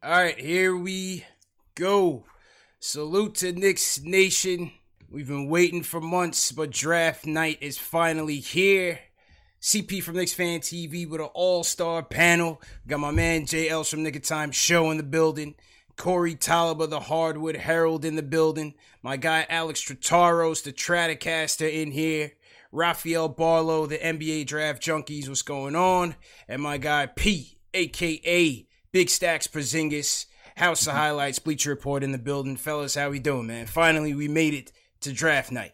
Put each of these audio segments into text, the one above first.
All right, here we go. Salute to Knicks Nation. We've been waiting for months, but draft night is finally here. CP from Knicks Fan TV with an all-star panel. Got my man Els from Nick of Time Show in the building. Corey Taliba, the Hardwood Herald in the building. My guy Alex Trataros, the Stratocaster in here. Rafael Barlow, the NBA Draft Junkies, what's going on? And my guy P, aka Big Stacks Porzingis, House of Highlights, Bleacher Report in the building. Fellas, how we doing, man? Finally, we made it to draft night.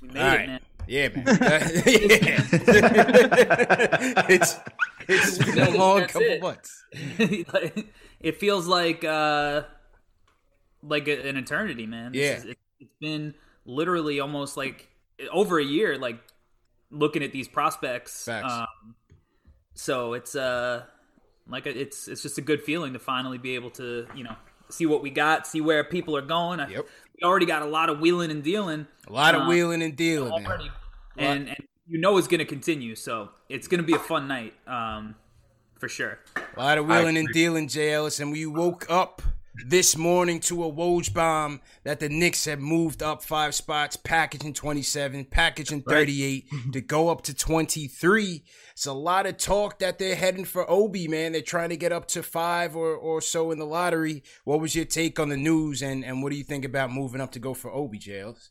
We made All it, right. man. Yeah, man. yeah. it's it's been a long couple it. months. it feels like uh like an eternity, man. Yeah, is, it's been literally almost like over a year, like looking at these prospects. Facts. Um, so it's uh like it's it's just a good feeling to finally be able to you know see what we got, see where people are going. Yep. We already got a lot of wheeling and dealing. A lot of um, wheeling and dealing already, and, and you know it's going to continue. So it's going to be a fun night, um, for sure. A lot of wheeling and dealing, Jay Ellis, and we woke up this morning to a Woj bomb that the Knicks have moved up five spots, packaging 27, packaging 38 right. to go up to 23. It's a lot of talk that they're heading for Obi, man. They're trying to get up to five or, or so in the lottery. What was your take on the news and, and what do you think about moving up to go for Obi, Jails?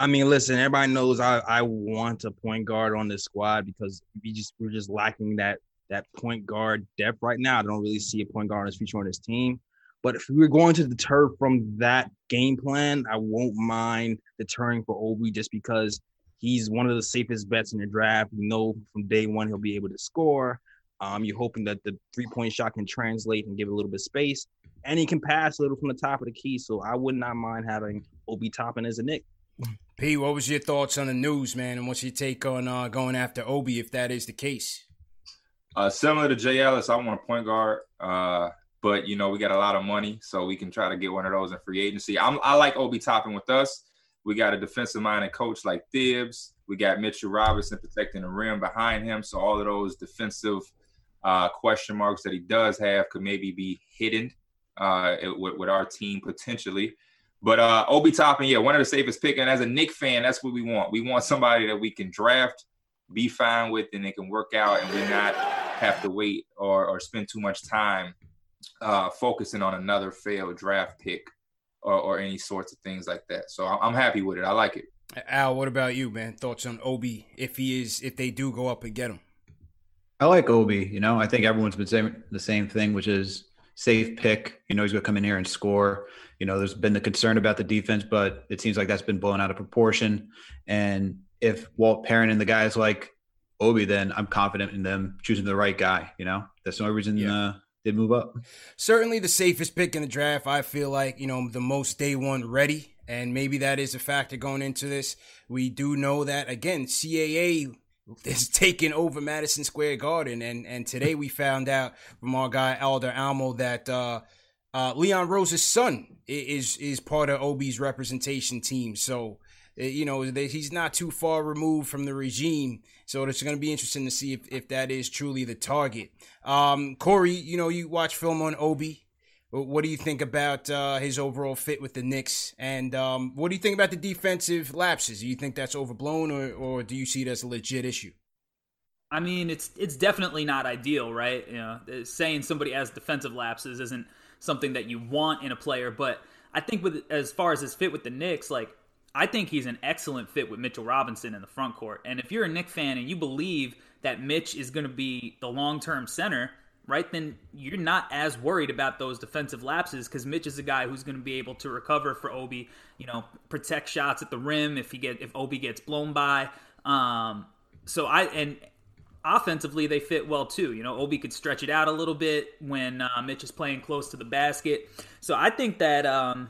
I mean, listen, everybody knows I, I want a point guard on this squad because we just we're just lacking that that point guard depth right now. I don't really see a point guard as future on this team. But if we're going to deter from that game plan, I won't mind deterring for Obi just because he's one of the safest bets in the draft. You know from day one he'll be able to score. Um, you're hoping that the three point shot can translate and give a little bit of space, and he can pass a little from the top of the key. So I would not mind having Obi Toppin as a Knick. P, what was your thoughts on the news, man, and what's your take on uh, going after Obi if that is the case? Uh, similar to Jay Ellis, I want a point guard. Uh, but you know we got a lot of money, so we can try to get one of those in free agency. I'm, I like Obi Toppin with us. We got a defensive minded coach like Thibs. We got Mitchell Robinson protecting the rim behind him. So all of those defensive uh, question marks that he does have could maybe be hidden uh, with, with, our team potentially. But uh, Obi Toppin, yeah, one of the safest pick. And as a Knick fan, that's what we want. We want somebody that we can draft, be fine with, and it can work out, and we not have to wait or, or spend too much time uh, focusing on another failed draft pick or, or, any sorts of things like that. So I'm happy with it. I like it. Al, what about you, man? Thoughts on Obi if he is if they do go up and get him? I like Obi. You know, I think everyone's been saying the same thing, which is safe pick. You know, he's going to come in here and score. You know, there's been the concern about the defense, but it seems like that's been blown out of proportion. And if Walt Perrin and the guys like Obi, then I'm confident in them choosing the right guy. You know, that's the only reason yeah. uh, did move up. Certainly the safest pick in the draft. I feel like, you know, the most day one ready. And maybe that is a factor going into this. We do know that, again, CAA is taking over Madison Square Garden. And and today we found out from our guy Alder Almo that uh, uh, Leon Rose's son is is part of Obi's representation team. So uh, you know he's not too far removed from the regime. So it's going to be interesting to see if, if that is truly the target. Um, Corey, you know you watch film on Obi. What do you think about uh, his overall fit with the Knicks? And um, what do you think about the defensive lapses? Do you think that's overblown, or, or do you see it as a legit issue? I mean, it's it's definitely not ideal, right? You know, saying somebody has defensive lapses isn't something that you want in a player, but I think with as far as his fit with the Knicks, like I think he's an excellent fit with Mitchell Robinson in the front court. And if you're a Knick fan and you believe that Mitch is going to be the long term center, right, then you're not as worried about those defensive lapses because Mitch is a guy who's going to be able to recover for Obi, you know, protect shots at the rim if he get if Obi gets blown by. Um, so I and offensively they fit well too. You know, Obi could stretch it out a little bit when uh, Mitch is playing close to the basket. So I think that um,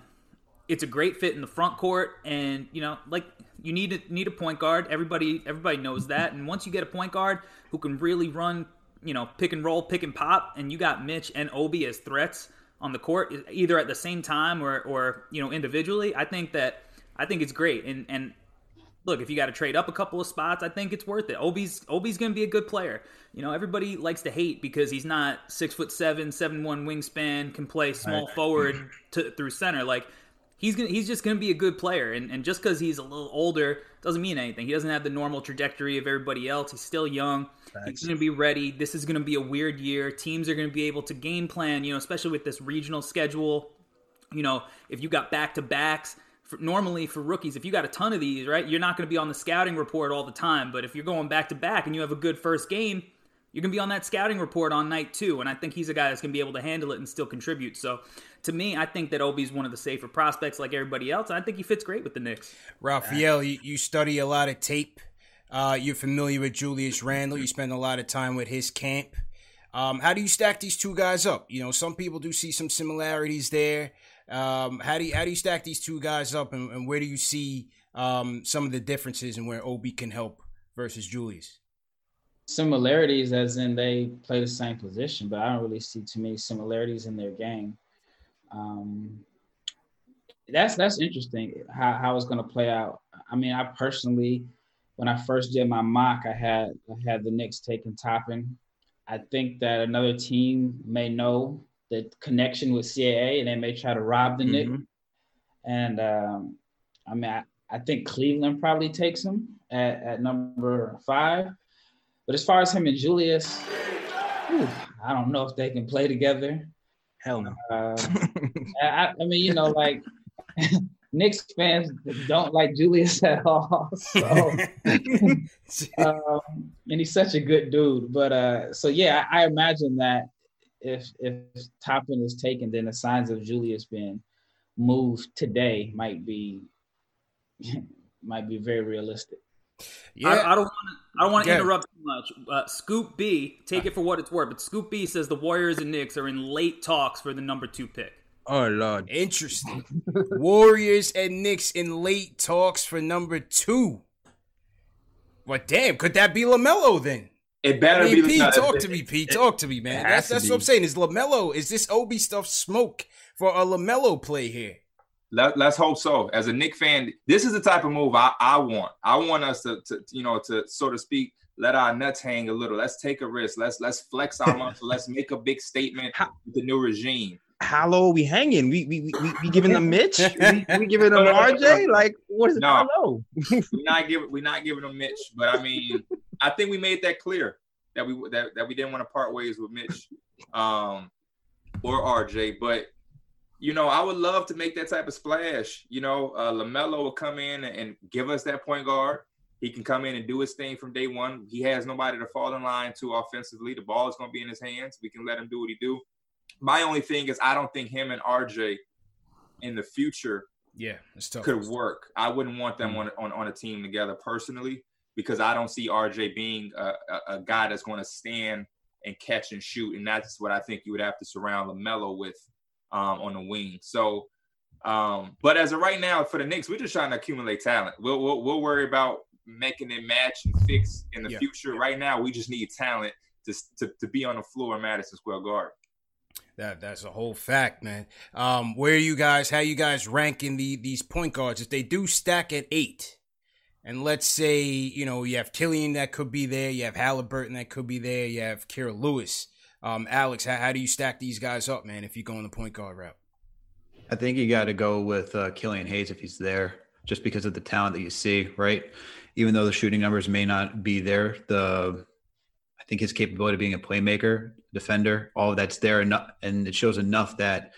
it's a great fit in the front court, and you know, like you need a, need a point guard. Everybody everybody knows that, and once you get a point guard who can really run you know, pick and roll, pick and pop, and you got Mitch and Obi as threats on the court, either at the same time or, or you know, individually. I think that I think it's great. And and look, if you got to trade up a couple of spots, I think it's worth it. Obi's Obi's going to be a good player. You know, everybody likes to hate because he's not six foot seven, seven one wingspan, can play small right. forward to, through center. Like he's gonna, he's just going to be a good player. And and just because he's a little older doesn't mean anything. He doesn't have the normal trajectory of everybody else. He's still young. He's going to be ready. This is going to be a weird year. Teams are going to be able to game plan, you know, especially with this regional schedule. You know, if you got back to backs, normally for rookies, if you got a ton of these, right, you're not going to be on the scouting report all the time. But if you're going back to back and you have a good first game, you're going to be on that scouting report on night two. And I think he's a guy that's going to be able to handle it and still contribute. So to me, I think that Obi's one of the safer prospects like everybody else. I think he fits great with the Knicks. Raphael, you, you study a lot of tape uh, you're familiar with Julius Randle. You spend a lot of time with his camp. Um, how do you stack these two guys up? You know, some people do see some similarities there. Um, how do you, how do you stack these two guys up, and, and where do you see um, some of the differences and where Obi can help versus Julius? Similarities, as in they play the same position, but I don't really see too many similarities in their game. Um, that's that's interesting how, how it's going to play out. I mean, I personally when I first did my mock, I had I had the Knicks taking Toppin. I think that another team may know the connection with CAA and they may try to rob the mm-hmm. Knicks. And um, I mean, I, I, think Cleveland probably takes him at, at number five. But as far as him and Julius, whew, I don't know if they can play together. Hell no. Uh, I, I mean, you know, like Knicks fans don't like Julius at all. So, um, and he's such a good dude. But uh, so yeah, I, I imagine that if if Toppin is taken, then the signs of Julius being moved today might be might be very realistic. Yeah, I, I don't want to. I don't want to interrupt too much. Uh, Scoop B, take it for what it's worth, but Scoop B says the Warriors and Knicks are in late talks for the number two pick. Oh lord, interesting. Warriors and Knicks in late talks for number two. But damn, could that be Lamelo then? It better I mean, be. Pete, talk to me, Pete. Talk to me, man. That's that's what I'm saying. Is Lamelo? Is this Obi stuff smoke for a Lamelo play here? Let, us hope so. As a Knick fan, this is the type of move I, I want. I want us to, to, you know, to so to speak, let our nuts hang a little. Let's take a risk. Let's let's flex our muscle. let's make a big statement with the new regime how low are we hanging? We we we, we giving them Mitch? we, we giving them RJ? Like what is no, low? we're not giving we're not giving them Mitch, but I mean, I think we made that clear that we that, that we didn't want to part ways with Mitch um or RJ, but you know, I would love to make that type of splash. You know, uh, Lamelo will come in and give us that point guard. He can come in and do his thing from day one. He has nobody to fall in line to offensively. The ball is going to be in his hands. We can let him do what he do my only thing is I don't think him and RJ in the future yeah could work. I wouldn't want them mm-hmm. on, on on a team together personally because I don't see RJ being a, a, a guy that's going to stand and catch and shoot, and that's what I think you would have to surround Lamelo with um, on the wing. So, um, but as of right now, for the Knicks, we're just trying to accumulate talent. We'll, we'll we'll worry about making it match and fix in the yeah. future. Right now, we just need talent to, to to be on the floor in Madison Square Garden. That that's a whole fact, man. Um, where you guys? How you guys ranking the these point guards? If they do stack at eight, and let's say you know you have Killian that could be there, you have Halliburton that could be there, you have Kira Lewis. Um, Alex, how, how do you stack these guys up, man? If you go on the point guard route, I think you got to go with uh, Killian Hayes if he's there, just because of the talent that you see, right? Even though the shooting numbers may not be there, the I think his capability of being a playmaker, defender, all of that's there, enough, and it shows enough that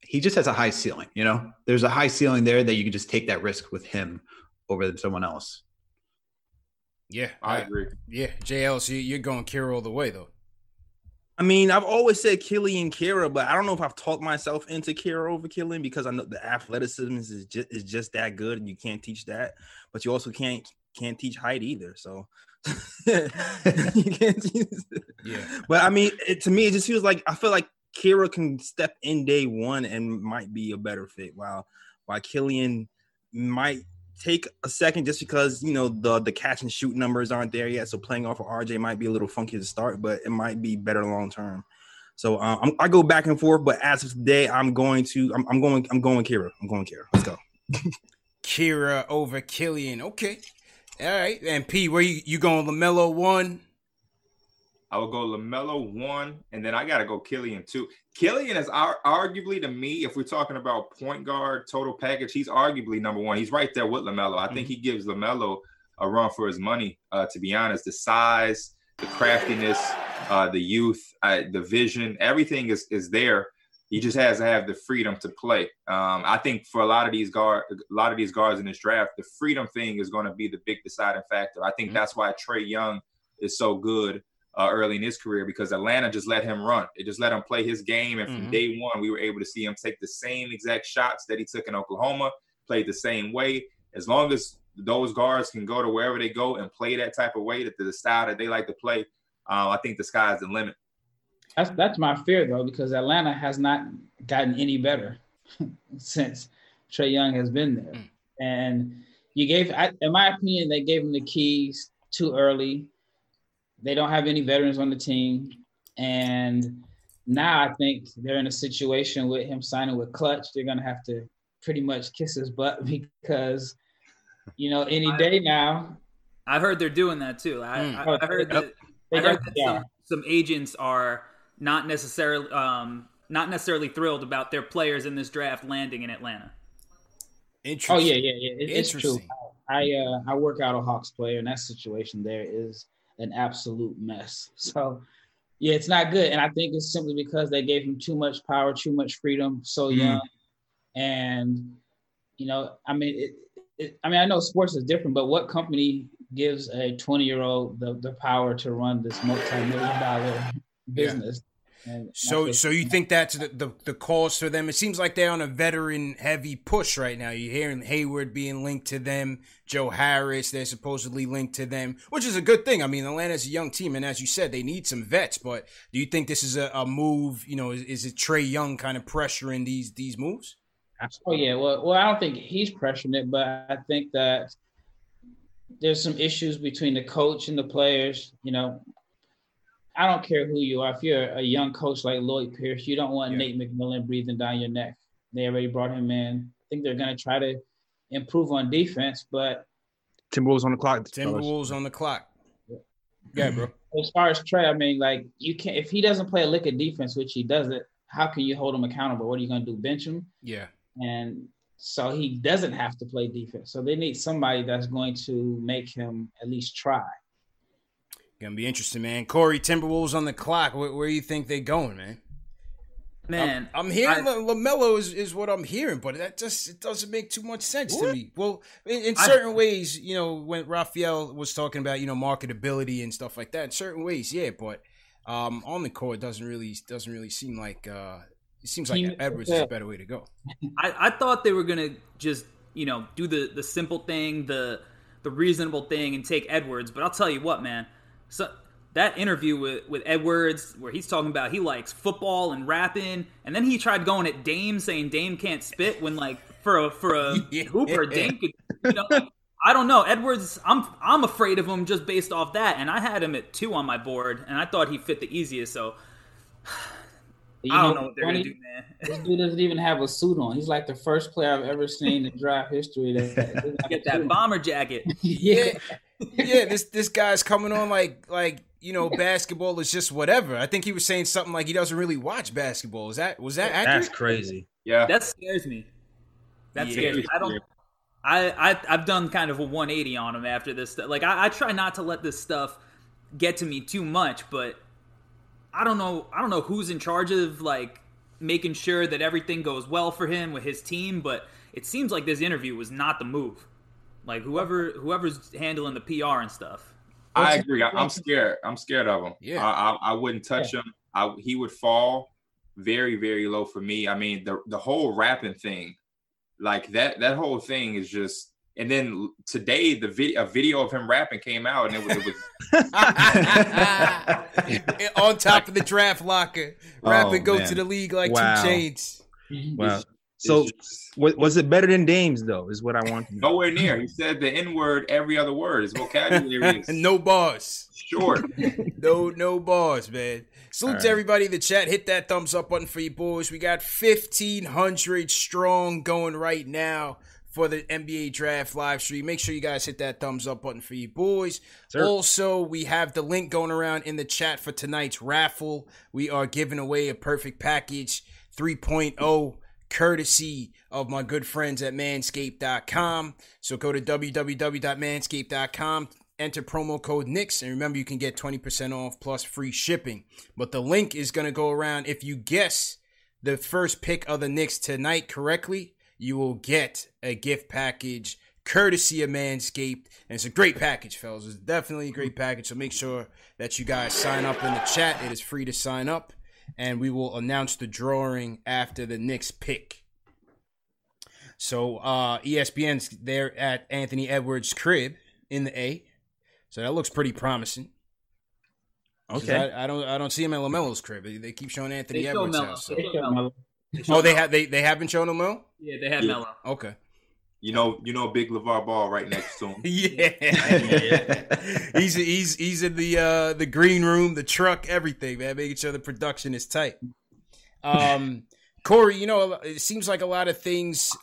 he just has a high ceiling. You know, there's a high ceiling there that you can just take that risk with him over someone else. Yeah, I, I agree. Yeah, JL, so you're going Kira all the way though. I mean, I've always said Killian Kira, but I don't know if I've talked myself into Kira over Killian because I know the athleticism is just is just that good, and you can't teach that. But you also can't can't teach height either. So you can't teach. Yeah. But I mean, it, to me, it just feels like I feel like Kira can step in day one and might be a better fit, while while Killian might take a second just because you know the the catch and shoot numbers aren't there yet. So playing off of RJ might be a little funky to start, but it might be better long term. So uh, i go back and forth, but as of today, I'm going to I'm, I'm going I'm going Kira. I'm going Kira. Let's go. Kira over Killian. Okay. All right. And P, where you, you going LaMelo one? I would go LaMelo one, and then I got to go Killian two. Killian is ar- arguably to me, if we're talking about point guard total package, he's arguably number one. He's right there with LaMelo. I mm-hmm. think he gives LaMelo a run for his money. Uh, to be honest, the size, the craftiness, uh, the youth, uh, the vision, everything is is there. He just has to have the freedom to play. Um, I think for a lot of these guard, a lot of these guards in this draft, the freedom thing is going to be the big deciding factor. I think mm-hmm. that's why Trae Young is so good uh, early in his career because Atlanta just let him run. It just let him play his game. And from mm-hmm. day one, we were able to see him take the same exact shots that he took in Oklahoma, played the same way. As long as those guards can go to wherever they go and play that type of way, that the style that they like to play, uh, I think the sky's the limit. That's that's my fear though, because Atlanta has not gotten any better since Trae Young has been there. Mm. And you gave, I, in my opinion, they gave him the keys too early. They don't have any veterans on the team. And now I think they're in a situation with him signing with Clutch. They're going to have to pretty much kiss his butt because, you know, any day now. I heard they're doing that too. I, mm. I, I heard that, I heard that yeah. some, some, agents are not necessarily um, not necessarily thrilled about their players in this draft landing in Atlanta. Interesting. Oh yeah, yeah, yeah. It, it's true. I uh, I work out a Hawks player, and that situation there is an absolute mess. So, yeah, it's not good. And I think it's simply because they gave him too much power, too much freedom, so mm. young. And, you know, I mean, it, it, I mean, I know sports is different, but what company gives a 20 year old the, the power to run this multi million dollar business? So, so you think that's the, the, the cause for them? It seems like they're on a veteran heavy push right now. You're hearing Hayward being linked to them, Joe Harris, they're supposedly linked to them, which is a good thing. I mean, Atlanta's a young team, and as you said, they need some vets. But do you think this is a, a move? You know, is, is it Trae Young kind of pressuring these these moves? Oh yeah, well, well, I don't think he's pressuring it, but I think that there's some issues between the coach and the players. You know, I don't care who you are. If you're a young coach like Lloyd Pierce, you don't want yeah. Nate McMillan breathing down your neck. They already brought him in. I think they're going to try to improve on defense, but Timberwolves on the clock. Timberwolves on the clock. Yeah, bro. As far as Trae, I mean, like you can't if he doesn't play a lick of defense, which he doesn't. How can you hold him accountable? What are you going to do? Bench him? Yeah. And so he doesn't have to play defense. So they need somebody that's going to make him at least try. Gonna be interesting, man. Corey Timberwolves on the clock. Where, where do you think they going, man? Man, I'm, I'm hearing I, Lamelo is, is what I'm hearing, but that just it doesn't make too much sense what? to me. Well, in, in certain I, ways, you know, when Raphael was talking about you know marketability and stuff like that, in certain ways, yeah, but um, on the court doesn't really doesn't really seem like uh, it seems like he, Edwards yeah. is a better way to go. I, I thought they were gonna just you know do the the simple thing, the the reasonable thing, and take Edwards, but I'll tell you what, man so that interview with, with Edwards, where he's talking about he likes football and rapping, and then he tried going at Dame, saying Dame can't spit when like for a for a yeah. hooper, Dame could. You know, like, I don't know. Edwards, I'm I'm afraid of him just based off that, and I had him at two on my board, and I thought he fit the easiest. So You I don't know what they're gonna do, man. This dude doesn't even have a suit on. He's like the first player I've ever seen in draft history that, that Get that suit bomber jacket. yeah. Yeah, this this guy's coming on like like you know basketball is just whatever. I think he was saying something like he doesn't really watch basketball. Is that was that accurate? That's crazy. Yeah. That scares me. That Yeah. scares me. I don't. I, I I've done kind of a 180 on him after this. stu- Like I, I try not to let this stuff get to me too much, but I don't know. I don't know who's in charge of like making sure that everything goes well for him with his team. But it seems like this interview was not the move. Like whoever whoever's handling the PR and stuff. I agree. I, I'm scared. I'm scared of him. Yeah. I, I, I wouldn't touch him. I, he would fall very, very low for me. I mean, the the whole rapping thing, like that that whole thing is just. And then today, the video a video of him rapping came out, and it was, it was on top of the draft locker, oh, rapping Oh, go man. to the league like Wow. two chains. Wow. It's So just was, was it better than Dame's though? Is what I want to know. nowhere near. He said the N word every other word. His vocabulary is no bars. short. No, no bars, man. Salute to everybody in the chat. Hit that thumbs up button for you boys. We got 1,500 strong going right now for the NBA draft live stream. Make sure you guys hit that thumbs up button for you boys. Sir. Also, we have the link going around in the chat for tonight's raffle. We are giving away a perfect package 3.0 courtesy of my good friends at manscaped.com. So go to www.manscaped.com, enter promo code NIX, and remember you can get 20% off plus free shipping. But the link is going to go around if you guess the first pick of the Knicks tonight correctly, you will get a gift package courtesy of Manscaped. And it's a great package, fellas. It's definitely a great package. So make sure that you guys sign up in the chat. It is free to sign up. And we will announce the drawing after the Knicks pick. So uh ESPN's there at Anthony Edwards' crib in the A. So that looks pretty promising. Okay. I, I don't I don't see him at Lamelo's crib. They, they keep showing Anthony They show Edwards' Melo. house. so- They show Melo. Oh, they have they they have been showing Lamelo. Yeah, they had Yeah. Melo. Okay. You know, you know, Big LaVar Ball right next to him. Yeah. he's he's he's in the uh the green room, the truck, everything, man, making sure the production is tight. Um Corey, you know, it seems like a lot of things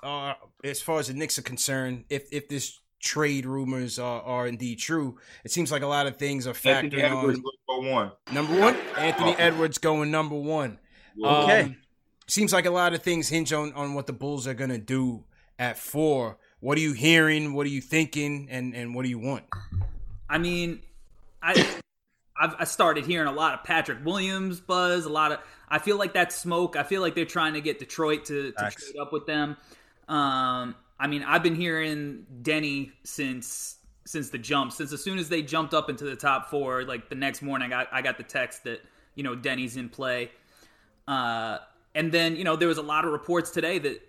as far as the Knicks are concerned, if if this trade rumors are, are indeed true, it seems like a lot of things are Anthony factoring Edwards on will one. number one. Anthony Edwards going number one. Okay. Um, seems like a lot of things hinge on, on what the Bulls are gonna do at four. What are you hearing? What are you thinking? And and what do you want? I mean, I I've I started hearing a lot of Patrick Williams buzz. A lot of I feel like that's smoke. I feel like they're trying to get Detroit to, to trade up with them. Um, I mean, I've been hearing Deni since since the jump. Since as soon as they jumped up into the top four, like the next morning, I got I got the text that you know Deni's in play. Uh, and then you know there was a lot of reports today that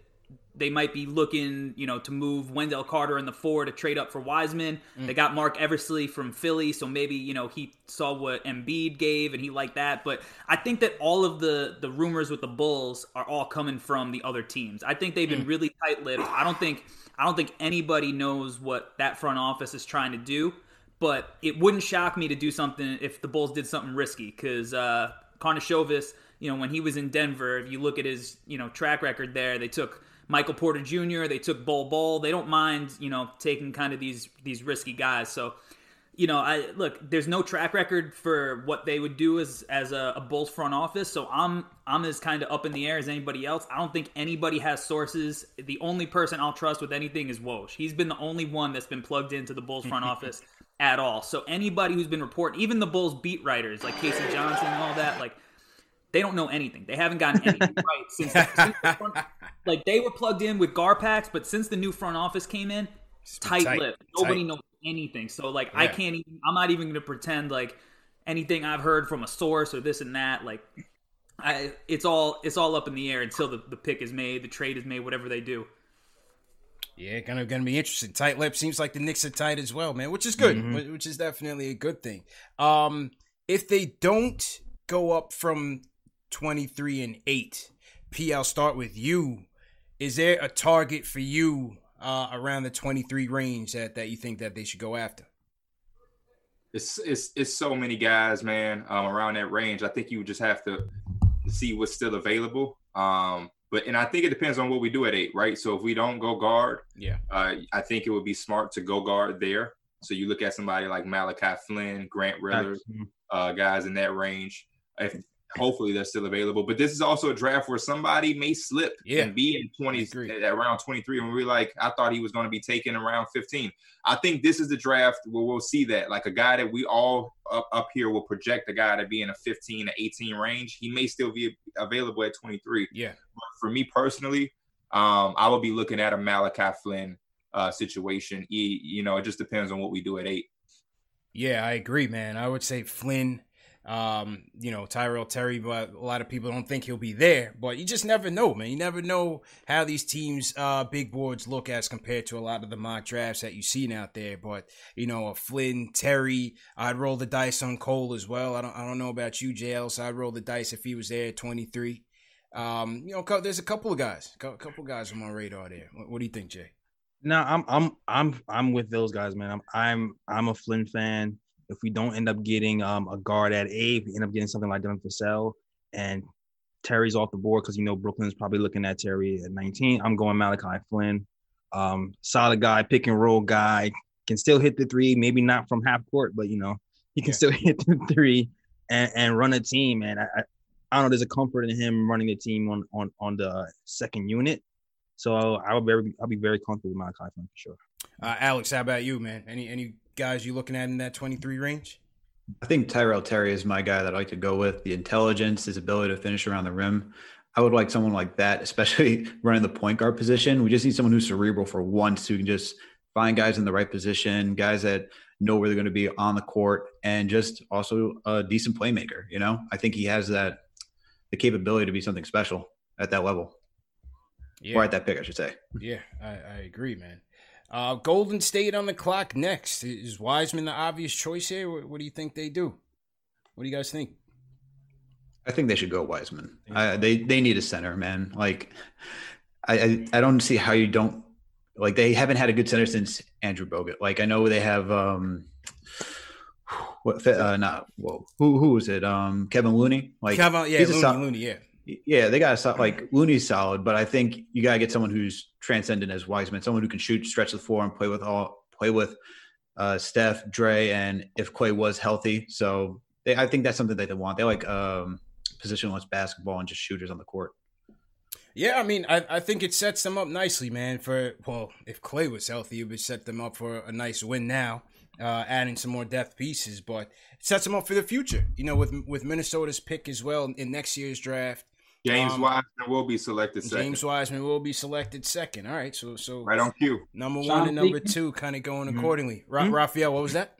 they might be looking, you know, to move Wendell Carter in the four to trade up for Wiseman. They got Marc Eversley from Philly, so maybe you know he saw what Embiid gave and he liked that. But I think that all of the the rumors with the Bulls are all coming from the other teams. I think they've been really tight-lipped. I don't think I don't think anybody knows what that front office is trying to do. But it wouldn't shock me to do something if the Bulls did something risky because uh, Karnisovas, you know, when he was in Denver, if you look at his, you know, track record there, they took Michael Porter Jr., they took Bull Bol. They don't mind, you know, taking kind of these these risky guys. So, you know, I look, there's no track record for what they would do as as a, a Bulls front office. So I'm I'm as kind of up in the air as anybody else. I don't think anybody has sources. The only person I'll trust with anything is Woj. He's been the only one that's been plugged into the Bulls front office at all. So anybody who's been reporting, even the Bulls beat writers like K.C. Johnson and all that, like they don't know anything. They haven't gotten anything right since, since the front, like they were plugged in with Garpax, but since the new front office came in, tight, tight, lip. Nobody tight. knows anything. So like I can't even I'm not even gonna pretend like anything I've heard from a source or this and that. Like I it's all it's all up in the air until the, the pick is made, the trade is made, whatever they do. Yeah, gonna gonna be interesting. Tight lip seems like the Knicks are tight as well, man, which is good, wh- which is definitely a good thing. Um, if they don't go up from twenty three and eight, P, I'll start with you. Is there a target for you uh, around the 23 range that, that you think that they should go after? It's it's it's so many guys, man, um, around that range. I think you just have to see what's still available. Um, but and I think it depends on what we do at eight, right? So if we don't go guard, yeah, uh, I think it would be smart to go guard there. So you look at somebody like Malachi Flynn, Grant Riller, uh, guys in that range. If hopefully they're still available. But this is also a draft where somebody may slip yeah. and be in 20 around 23. And we're like, I thought he was going to be taken around 15. I think this is the draft where we'll see that. Like a guy that we all up, up here will project a guy to be in a 15 to 18 range. He may still be available at 23. Yeah. But for me personally, um, I will be looking at a Malachi Flynn uh, situation. He, you know, it just depends on what we do at eight. Yeah, I agree, man. I would say Flynn um, you know, Tyrell Terry, but a lot of people don't think he'll be there. But you just never know, man. You never know how these teams' uh, big boards look as compared to a lot of the mock drafts that you've seen out there. But you know, a Flynn, Terry, I'd roll the dice on Cole as well. I don't, I don't know about you, JL, so I'd roll the dice if he was there at 23. Um, you know, there's a couple of guys, a couple of guys on my radar there. What, what do you think, Jay? No, I'm I'm I'm I'm with those guys, man. I'm I'm I'm a Flynn fan if we don't end up getting um, a guard at eight, we end up getting something like Devin Vassell and Terry's off the board because you know Brooklyn's probably looking at Terry at 19. I'm going Malachi Flynn. Um, solid guy, pick and roll guy, can still hit the three, maybe not from half court, but you know, he can yeah. still hit the three and, and run a team. And I, I, I don't know, there's a comfort in him running the team on on on the second unit. So I will very I'll be very comfortable with Malachi Flynn for sure. Uh, Alex, how about you, man? Any any guys you looking at in that 23 range? I think Tyrell Terry is my guy that I like to go with. The intelligence, his ability to finish around the rim. I would like someone like that, especially running the point guard position. We just need someone who's cerebral for once who can just find guys in the right position, guys that know where they're going to be on the court, and just also a decent playmaker. You know, I think he has that the capability to be something special at that level, yeah. or at that pick, I should say. Yeah, I, I agree, man. Uh, Golden State on the clock next. Is Wiseman the obvious choice here? What, what, do you think they do? What do you guys think? I think they should go Wiseman. I, they they need a center, man. Like, I, I, I don't see how you don't like. They haven't had a good center since Andrew Bogut. Like I know they have um, what uh not whoa who who was it um Kevin Looney like Kevin yeah Looney, Looney yeah yeah, they got to like Looney's solid, but I think you got to get someone who's transcendent as Wiseman, someone who can shoot, stretch the floor, and play with all play with uh, Steph, Dre, and if Klay was healthy. So they, I think that's something that they want. They like um, positionless basketball and just shooters on the court. Yeah, I mean, I, I think it sets them up nicely, man. For well, if Klay was healthy, it would set them up for a nice win now. Uh, adding some more depth pieces, but it sets them up for the future. You know, with with Minnesota's pick as well in next year's draft, James um, Wiseman will be selected second. James Wiseman will be selected second. All right, so so right on cue. Number one and number leaking. two kind of going mm-hmm. accordingly. Ra- mm-hmm. Raphael, what was that?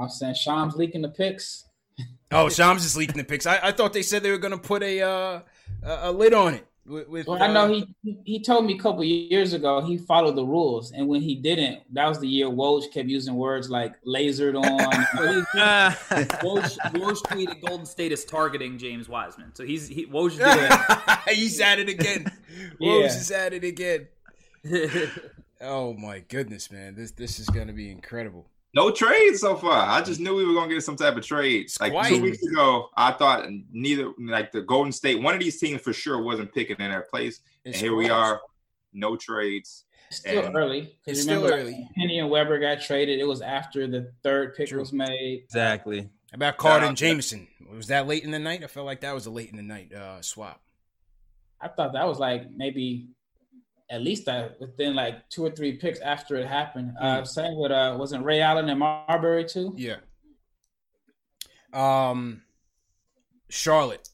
I'm saying Shams leaking the picks. oh, Shams is leaking the picks. I, I thought they said they were going to put a uh, a lid on it. With, with well, uh, I know he he told me a couple years ago he followed the rules, and when he didn't, that was the year Woj kept using words like "lasered on." Woj, Woj tweeted Golden State is targeting James Wiseman, so he's he, Woj he's at it again. yeah. Woj is at it again. oh my goodness, man! This this is going to be incredible. No trade so far. I just knew we were gonna get some type of trade. Like two weeks ago, I thought neither like the Golden State, one of these teams for sure wasn't picking in their place. It's and here we are, no trades. It's still and early. It's still early. Penny and Webber got traded. It was after the third pick True. was made. Exactly. About Carter and Jamison. Was that late in the night? I felt like that was a late in the night uh, swap. I thought that was like maybe at least that within like two or three picks after it happened. Uh, mm. same with uh, wasn't Ray Allen and Marbury too? Yeah. Um, Charlotte.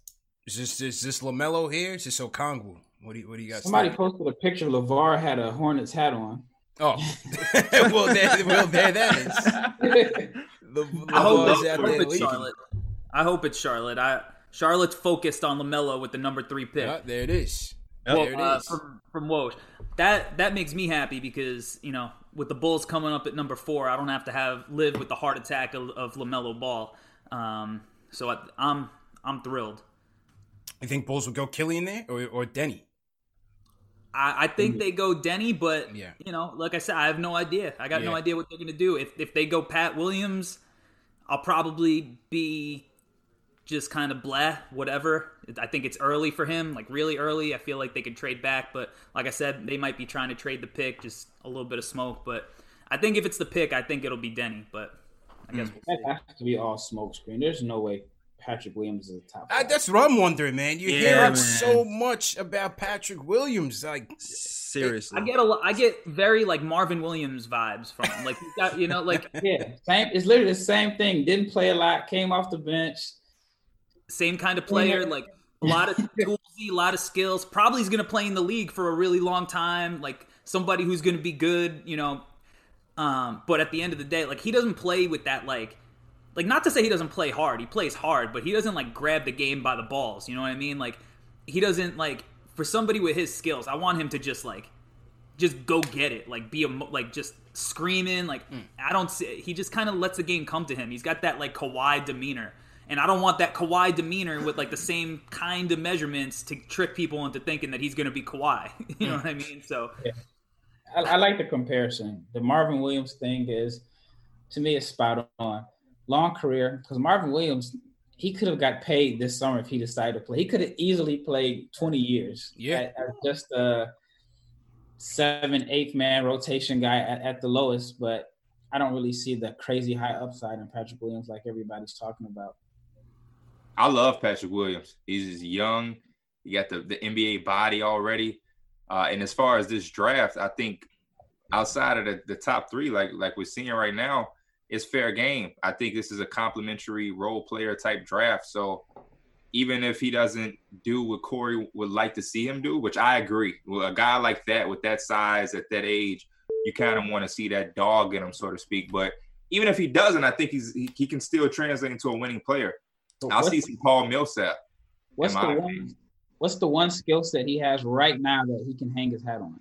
Is this is this Lamelo here? Is this Okongwu? What do you what do you got? Somebody posted a picture. LaVar had a Hornets hat on. Oh, well, there, well, there that is. The, I, hope it's, I hope it's Charlotte. I hope it's Charlotte. I Charlotte's focused on Lamelo with the number three pick. Yeah, there it is. Well, uh, from from Woj. That that makes me happy because you know with the Bulls coming up at number four, I don't have to have live with the heart attack of, of Lamelo Ball. Um, so I, am I'm, I'm thrilled. You think Bulls will go Killian there or or Deni? I, I think they go Deni, but Yeah. you know, like I said, I have no idea. I got no idea what they're gonna do. If if they go Pat Williams, I'll probably be just kind of blah, whatever. I think it's early for him, like really early. I feel like they could trade back, but like I said, they might be trying to trade the pick, just a little bit of smoke. But I think if it's the pick, I think it'll be Deni. But I guess hmm. we'll see. That has to be all smoke screen. There's no way Patrick Williams is a top. I, that's what I'm wondering, man. You Yeah, hear man. so much about Patrick Williams, like Seriously. I get a lo- I get very like Marvin Williams vibes from him. Like he's got you know like yeah, same. It's literally the same thing. Didn't play a lot. Came off the bench. Same kind of player, like a lot of toolsy, a lot of skills. Probably is going to play in the league for a really long time. Like somebody who's going to be good, you know. Um, but at the end of the day, like he doesn't play with that like, like not to say he doesn't play hard. He plays hard, but he doesn't like grab the game by the balls. You know what I mean? Like he doesn't like for somebody with his skills. I want him to just like just go get it, like be a mo- like just screaming. Like I don't see. He just kind of lets the game come to him. He's got that like Kawhi demeanor, and I don't want that Kawhi demeanor with like the same kind of measurements to trick people into thinking that he's going to be Kawhi. you know what I mean? So I, I like the comparison. The Marvin Williams thing is, to me, is spot on. Long career because Marvin Williams, he could have got paid this summer if he decided to play. He could have easily played 20 years. Yeah. at- as just a seven, eighth man rotation guy at, at the lowest. But I don't really see the crazy high upside in Patrick Williams like everybody's talking about. I love Patrick Williams. He's young. He got the, the NBA body already. Uh, and as far as this draft, I think outside of the, the top three, like like we're seeing right now, it's fair game. I think this is a complimentary role player type draft. So even if he doesn't do what Corey would like to see him do, which I agree, a guy like that with that size at that age, you kind of want to see that dog in him, so to speak. But even if he doesn't, I think he's he, he can still translate into a winning player. But I'll what's- see some Paul Millsap. What's the my one? What's the one skill set he has right now that he can hang his hat on?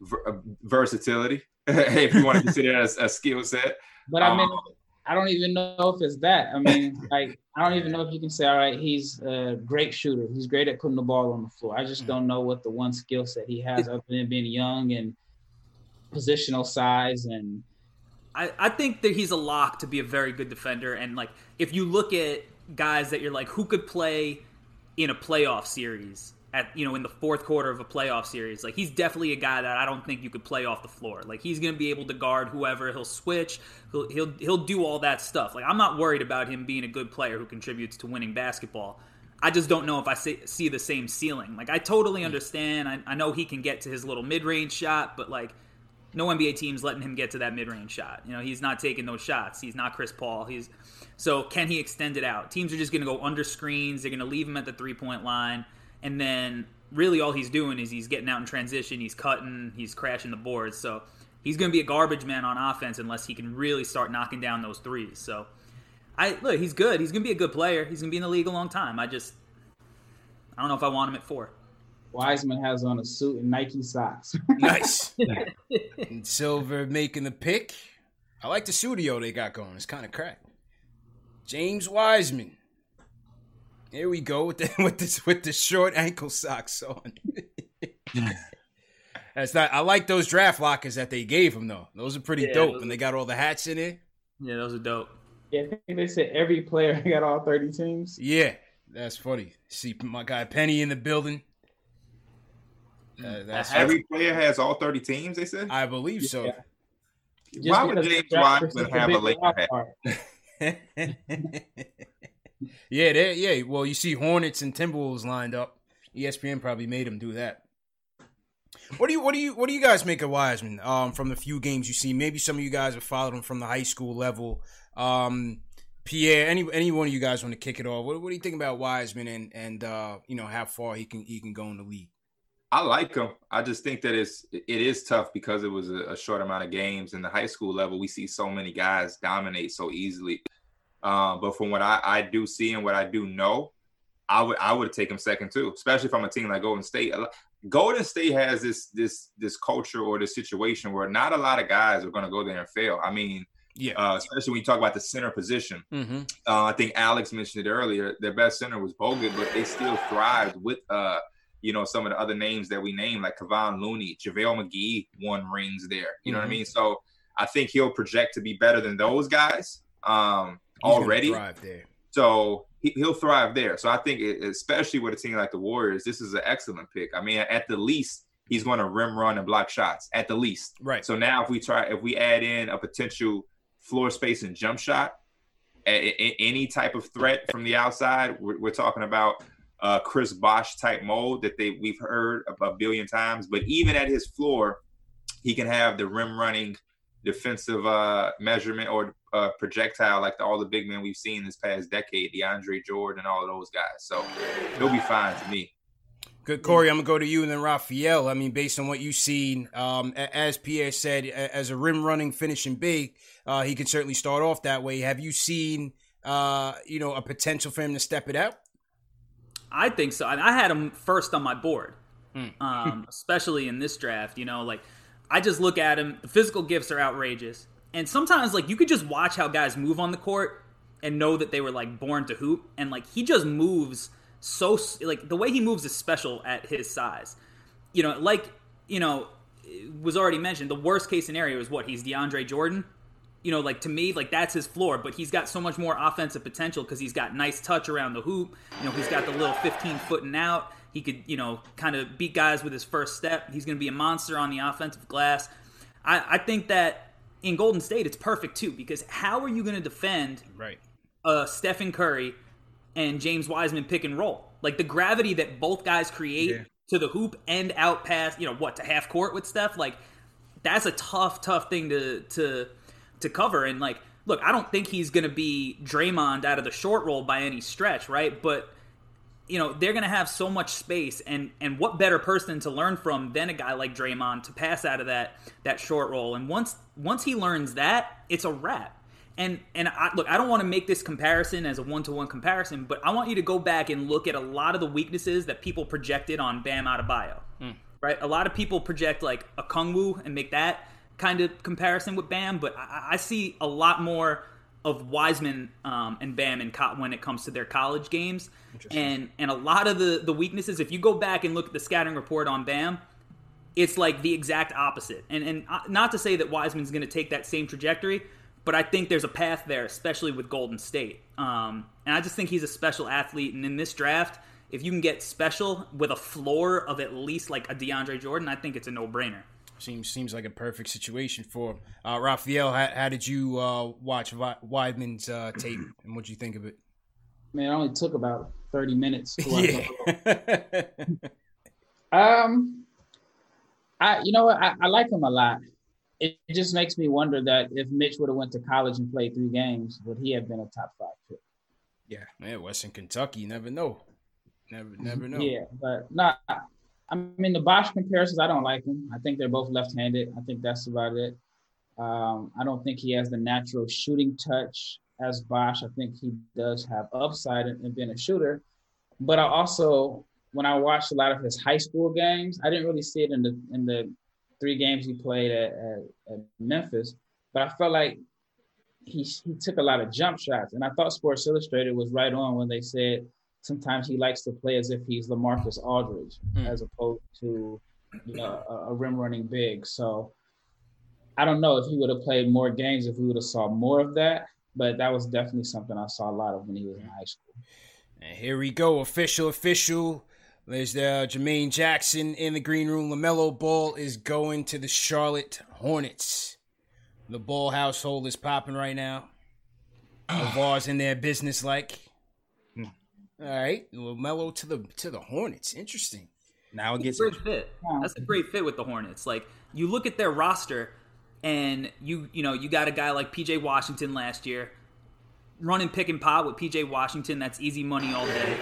Ver- uh, versatility, if you want to consider that as a skill set. But I mean, Um, I don't even know if it's that. I mean, like, I don't even know if you can say, all right, he's a great shooter. He's great at putting the ball on the floor. I just don't know what the one skill set he has other than being young and positional size and I, I think that he's a lock to be a very good defender. And like, if you look at guys that you're like, who could play in a playoff series at you know in the fourth quarter of a playoff series, like he's definitely a guy that I don't think you could play off the floor. Like he's going to be able to guard whoever. He'll switch. He'll he'll he'll do all that stuff. Like I'm not worried about him being a good player who contributes to winning basketball. I just don't know if I see, see the same ceiling. Like I totally understand. I, I know he can get to his little mid range shot, but like no NBA team's letting him get to that mid-range shot. You know, he's not taking those shots. He's not Chris Paul. He's so can he extend it out? Teams are just going to go under screens. They're going to leave him at the three-point line, and then really all he's doing is he's getting out in transition. He's cutting. He's crashing the boards. So he's going to be a garbage man on offense unless he can really start knocking down those threes. So I look, he's good. He's going to be a good player. He's going to be in the league a long time. I just I don't know if I want him at four. Wiseman has on a suit and Nike socks. nice. and Silver making the pick. I like the studio they got going. It's kind of cracked. James Wiseman. Here we go with the with this with the short ankle socks on. That's not. I like those draft lockers that they gave him though. Those are pretty Yeah, dope, those and they got all the hats in it. Yeah, those are dope. yeah, I think they said every player got all 30 teams. Yeah, that's funny. See my guy Penny in the building. Uh, that's Every player has all 30 teams, they said? I believe so. Yeah. Why would James the Wiseman have a big Laker hat? yeah, they yeah. Well, you see Hornets and Timberwolves lined up. ESPN probably made them do that. What do you what do you what do you guys make of Wiseman? Um, from the few games you see, maybe some of you guys have followed him from the high school level. Um, Pierre, any any one of you guys want to kick it off? What, what do you think about Wiseman and and uh, you know how far he can he can go in the league? I like him. I just think that it's it is tough because it was a, a short amount of games. In the high school level, we see so many guys dominate so easily. Uh, but from what I, I do see and what I do know, I would I would take him second too, especially from a team like Golden State. Golden State has this this this culture or this situation where not a lot of guys are going to go there and fail. I mean, Yeah. uh, especially when you talk about the center position. mm-hmm. Uh, I think Alex mentioned it earlier. Their best center was Bogut, but they still thrived with uh, you know, some of the other names that we named, like Kevon Looney, JaVale McGee won rings there. You know mm-hmm. what I mm-hmm. mean? So I think he'll project to be better than those guys um, already. So he, will thrive there. So I think, it, especially with a team like the Warriors, this is an excellent pick. I mean, at the least, he's going to rim run and block shots at the least. Right. So now if we try, if we add in a potential floor space and jump shot, a, a, any type of threat from the outside, we're, we're talking about uh, Chris Bosh type mold that they we've heard a, billion times. But even at his floor, he can have the rim running defensive uh, measurement or uh, projectile like the, all the big men we've seen this past decade, DeAndre Jordan and all of those guys. So he'll be fine to me. Good, Corey. I'm gonna go to you and then Raphael. I mean, based on what you've seen, um, as Pierre said, as a rim running, finishing big, uh, he can certainly start off that way. Have you seen, uh, you know, a potential for him to step it out? I think so. I had him first on my board, hmm. um, especially in this draft. You know, like I just look at him. The physical gifts are outrageous, and sometimes like you could just watch how guys move on the court and know that they were like born to hoop, and like he just moves so like the way he moves is special at his size. You know, like you know, was already mentioned. The worst case scenario is what he's DeAndre Jordan. You know, like to me, like that's his floor, but he's got so much more offensive potential because he's got nice touch around the hoop. You know, he's got the little 15 foot and out. He could, you know, kind of beat guys with his first step. He's going to be a monster on the offensive glass. I, I think that in Golden State, it's perfect too because how are you going to defend right. uh, Stephen Curry and James Wiseman pick and roll. Like the gravity that both guys create yeah. to the hoop and out past, you know, what to half court with Steph, like that's a tough, tough thing to to to cover. And like, look, I don't think he's gonna be Draymond out of the short roll by any stretch, right? But you know, they're gonna have so much space and and what better person to learn from than a guy like Draymond to pass out of that that short roll. And once once he learns that, it's a wrap. And and I, look, I don't want to make this comparison as a one to one comparison, but I want you to go back and look at a lot of the weaknesses that people projected on Bam Adebayo. Mm. Right, a lot of people project like Okongwu and make that kind of comparison with Bam, but I, I see a lot more of Wiseman um, and Bam and co- when it comes to their college games, and and a lot of the the weaknesses. If you go back and look at the scouting report on Bam, it's like the exact opposite. And and not to say that Wiseman's going to take that same trajectory, but I think there's a path there, especially with Golden State. Um, and I just think he's a special athlete. And in this draft, if you can get special with a floor of at least like a DeAndre Jordan, I think it's a no brainer. Seems seems like a perfect situation for him. Uh, Raphael, how, how, did you uh, watch Wiseman's uh, tape and what do you think of it? Man, it only took about thirty minutes. yeah. um, I you know what I, I like him a lot it just makes me wonder that if Mitch would have went to college and played three games, would he have been a top five pick? Yeah, man, Western Kentucky, you never know. Never, never know. Yeah, but not. I mean, the Bosh comparisons, I don't like them. I think they're both left-handed. I think that's about it. Um, I don't think he has the natural shooting touch as Bosh. I think he does have upside in, in being a shooter, but I also, when I watched a lot of his high school games, I didn't really see it in the in the three games he played at, at, at Memphis, but I felt like he he took a lot of jump shots, and I thought Sports Illustrated was right on when they said sometimes he likes to play as if he's LaMarcus Aldridge mm. as opposed to you know a, a, rim running big. So I don't know if he would have played more games if we would have saw more of that, but that was definitely something I saw a lot of when he was in high school. And here we go, official, official. There's uh, Jermaine Jackson in the green room. LaMelo Ball is going to the Charlotte Hornets. The Ball household is popping right now. LaVar's in there business like. All right, LaMelo to the to the Hornets. Interesting. Now it gets a great fit. That's a great fit with the Hornets. Like you look at their roster, and you you know you got a guy like PJ Washington last year, running pick and pop with PJ Washington. That's easy money all day.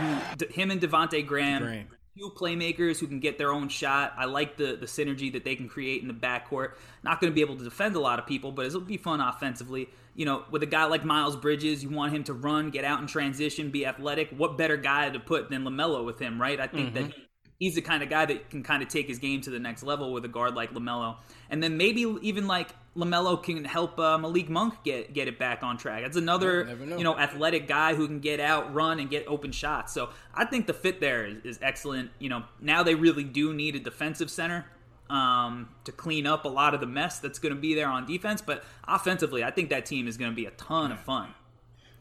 You, him and Devonte Graham, Graham, two playmakers who can get their own shot. I like the the synergy that they can create in the backcourt. Not going to be able to defend a lot of people, but it'll be fun offensively. You know, with a guy like Miles Bridges, you want him to run, get out in transition, be athletic. What better guy to put than Lamelo with him, right? I think mm-hmm. that he's the kind of guy that can kind of take his game to the next level with a guard like LaMelo. And then maybe even like LaMelo can help uh, Malik Monk get get it back on track. That's another know. you know athletic guy who can get out, run, and get open shots. So I think the fit there is, is excellent. You know, now they really do need a defensive center um, to clean up a lot of the mess that's going to be there on defense. But offensively, I think that team is going to be a ton of fun.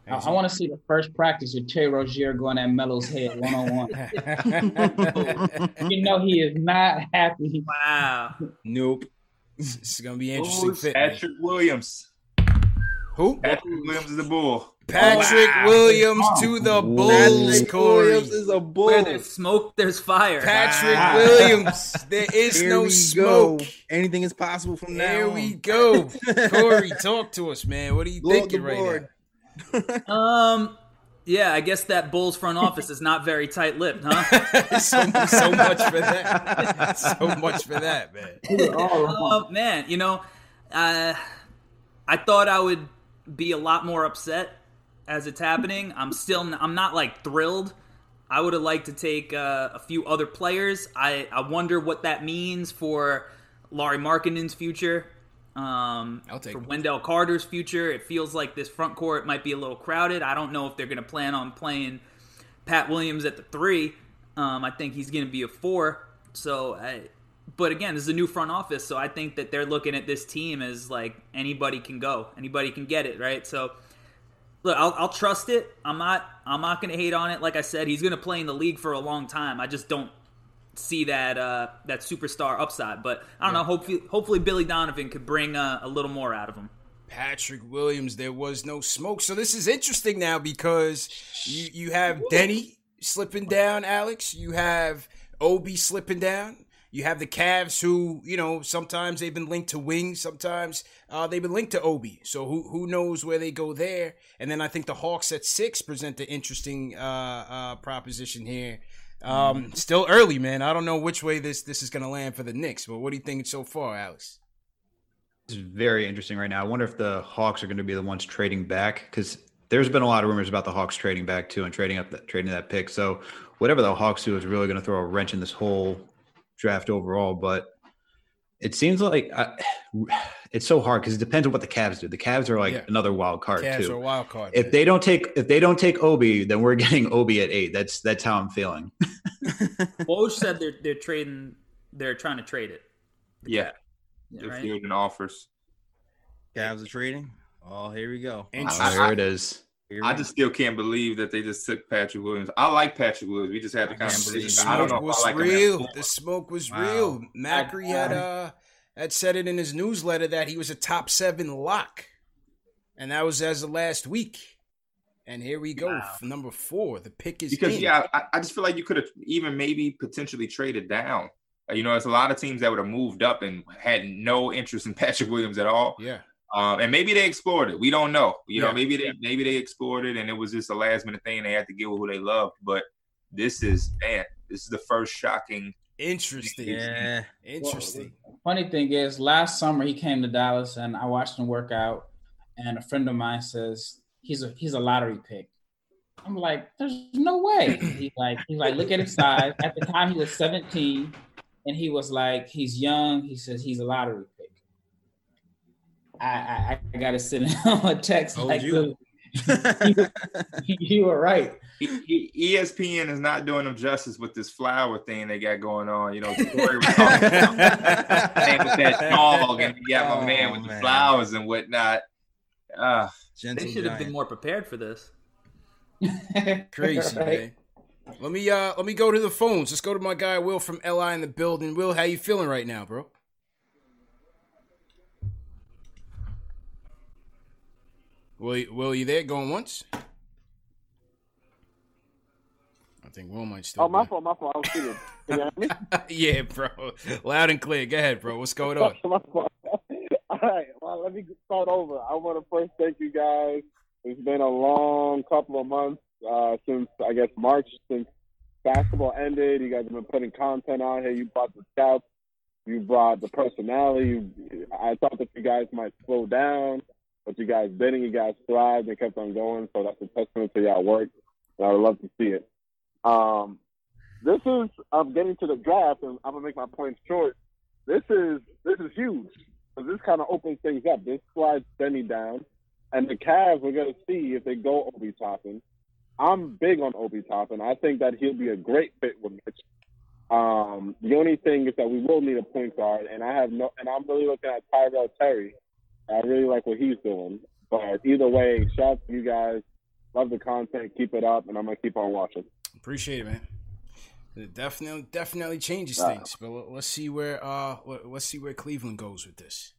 I, I want to see the first practice with Terry Rozier going at Melo's head one on one. You know he is not happy. Wow. Nope. It's gonna be interesting. Fit, Patrick man. Williams. Who? Patrick Williams is the bull. Patrick wow. Williams to the Bulls. Corey Williams is a bull. Where there's smoke, there's fire. Patrick wow. Williams. There is Here no smoke. Go. Anything is possible from now. There we go. Corey, talk to us, man. What are you thinking right now? Um. Yeah, I guess that Bulls front office is not very tight-lipped, huh? so, so, much for that. So much for that, man. Oh man, you know, uh, I thought I would be a lot more upset as it's happening. I'm still, I'm not like thrilled. I would have liked to take uh, a few other players. I, I wonder what that means for Lauri Markkanen's future. Um, I'll take for Wendell Carter's future. It feels like this front court might be a little crowded. I don't know if they're going to plan on playing Pat Williams at the three. Um, I think he's going to be a four. So, I, but again, this is a new front office, so I think that they're looking at this team as like anybody can go, anybody can get it, right? So, look, I'll, I'll trust it. I'm not, I'm not going to hate on it. Like I said, he's going to play in the league for a long time. I just don't see that uh, that superstar upside. But I don't yeah. know. Hopefully, hopefully Billy Donovan could bring uh, a little more out of him. Patrick Williams, there was no smoke. So this is interesting now because you you have Deni slipping down, Alex. You have Obi slipping down. You have the Cavs, who you know sometimes they've been linked to wings, sometimes uh, they've been linked to Obi. So who who knows where they go there? And then I think the Hawks at six present an interesting uh, uh, proposition here. Um, still early, man. I don't know which way this this is going to land for the Knicks, but what do you think so far, Alex? It's very interesting right now. I wonder if the Hawks are going to be the ones trading back because there's been a lot of rumors about the Hawks trading back too and trading up that trading that pick. So whatever the Hawks do is really going to throw a wrench in this whole draft overall. But it seems like uh, I, it's so hard because it depends on what the Cavs do. The Cavs are like yeah. another wild card Cavs too. Are wild card. If they don't take if they don't take Obi, then we're getting Obi at eight. That's that's how I'm feeling. Woj said they're they're trading. They're trying to trade it. Yeah, yeah they're right? fielding offers. Cavs are trading. Oh, here we go. Oh, there it is. I just still can't believe that they just took Patrick Williams. I like Patrick Williams. We just had the conversation. I don't know. Was like real. The smoke was wow. real. Macri had uh had said it in his newsletter that he was a top seven lock, and that was as of last week. And here we go, wow. number four. The pick is because in. yeah, I, I just feel like you could have even maybe potentially traded down. You know, there's a lot of teams that would have moved up and had no interest in Patrick Williams at all. Yeah. Um, and maybe they explored it. We don't know. You yeah. know, maybe they maybe they explored it and it was just a last minute thing. They had to get with who they loved. But this is man, this is the first shocking. Interesting. Yeah. Interesting. Well, funny thing is, last summer he came to Dallas and I watched him work out. And a friend of mine says he's a he's a lottery pick. I'm like, there's no way. He's like, he's like, look at his size. At the time, he was 17, and he was like, he's young. He says he's a lottery I, I, I got to send him a text oh, like, you. you were right. He, he, ESPN is not doing them justice with this flower thing they got going on. You know, Corey was talking about with that dog, and you got my oh, man with man. the flowers and whatnot. Uh, they should have been more prepared for this. Crazy, right? man. Let me uh let me go to the phones. Let's go to my guy Will from LI in the building. Will, how you feeling right now, bro? Will, Will, you there? Going once? I think Will might still. Oh, my fault, my fault. I was kidding. Can you hear me? yeah, bro. Loud and clear. Go ahead, bro. What's going on? my fault. All right. Well, let me start over. I want to first thank you guys. It's been a long couple of months uh, since, I guess, March, since basketball ended. You guys have been putting content out here. You brought the scouts. You brought the personality. I thought that you guys might slow down but you guys did and you guys thrived and kept on going. So that's a testament to y'all work. And I would love to see it. Um, this is I'm getting to the draft, and I'm gonna make my points short. This is this is huge. So this kind of opens things up. This slides Benny down, and the Cavs we're gonna see if they go Obi Toppin. I'm big on Obi Toppin. I think that he'll be a great fit with Mitch. Um, the only thing is that we will need a point guard, and I have no, and I'm really looking at Tyrell Terry. I really like what he's doing. But either way, shout out to you guys. Love the content. Keep it up, and I'm gonna keep on watching. Appreciate it, man. It definitely, definitely changes things. But let's see where uh, let's see where Cleveland goes with this.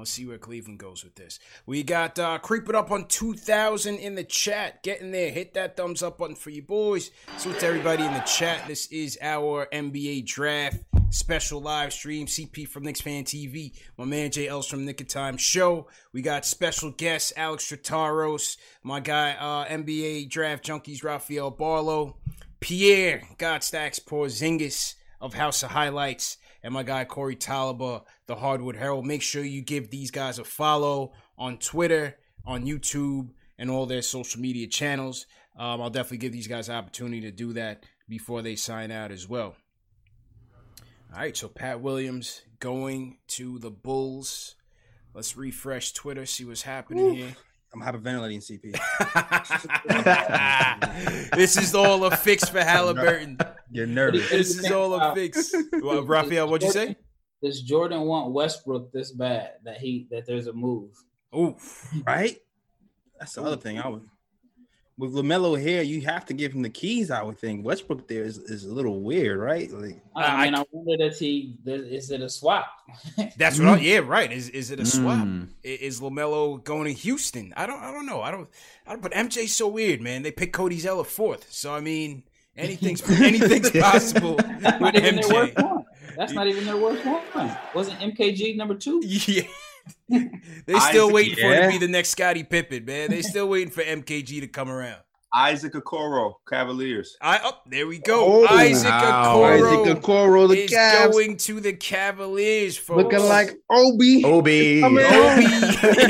Let's see where Cleveland goes with this. We got uh creeping up on 2,000 in the chat. Get in there. Hit that thumbs up button for you boys. So to everybody in the chat, this is our NBA draft special live stream. CP from Knicks Fan TV. My man Jay Els from Nick of Time Show. We got special guests Alex Trataros. My guy uh NBA draft junkies Rafael Barlow. Pierre Godstacks Porzingis of House of Highlights and my guy Corey Talaba, the Hardwood Herald. Make sure you give these guys a follow on Twitter, on YouTube, and all their social media channels. Um, I'll definitely give these guys an opportunity to do that before they sign out as well. All right, so Pat Williams going to the Bulls. Let's refresh Twitter, see what's happening Ooh. here. I'm hyperventilating, CP. this is all a fix for Halliburton. You're nervous. This is all a fix. Well, Raphael, what'd you say? Does Jordan want Westbrook this bad that he that there's a move? Ooh, right. That's the other thing. I would with Lamelo here, you have to give him the keys. I would think Westbrook there is, is a little weird, right? Like, I mean, I, I wonder if he is it a swap? that's what. I, yeah, right. Is is it a swap? Mm. Is Lamelo going to Houston? I don't. I don't know. I don't. I don't. But MJ's so weird, man. They picked Cody Zeller fourth, so I mean, anything's anything's possible with MJ. That's not even their worst one. Wasn't MKG number two? Yeah. they still Isaac, waiting for yeah. to be the next Scottie Pippen, man. They still waiting for MKG to come around. Isaac Okoro, Cavaliers. I oh, there we go. Oh, Isaac wow. Okoro. Isaac Okoro, the is Cavs. going to the Cavaliers. Folks. Looking like Obi. Obi. Obi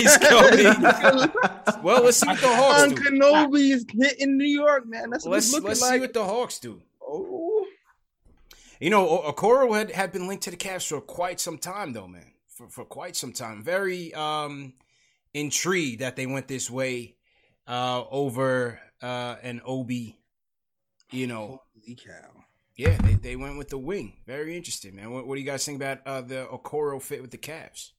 is coming. well, let's see what the Hawks do. Kenobi is hitting New York, man. That's what let's, looking let's like. see what the Hawks do. Oh. You know, Okoro had, had been linked to the Cavs for quite some time, though, man for, for quite some time. Very um, intrigued that they went this way uh, over uh, an OB. You know, holy cow. Yeah, they, they went with the wing. Very interesting, man. What, what do you guys think about uh, the Okoro fit with the Cavs?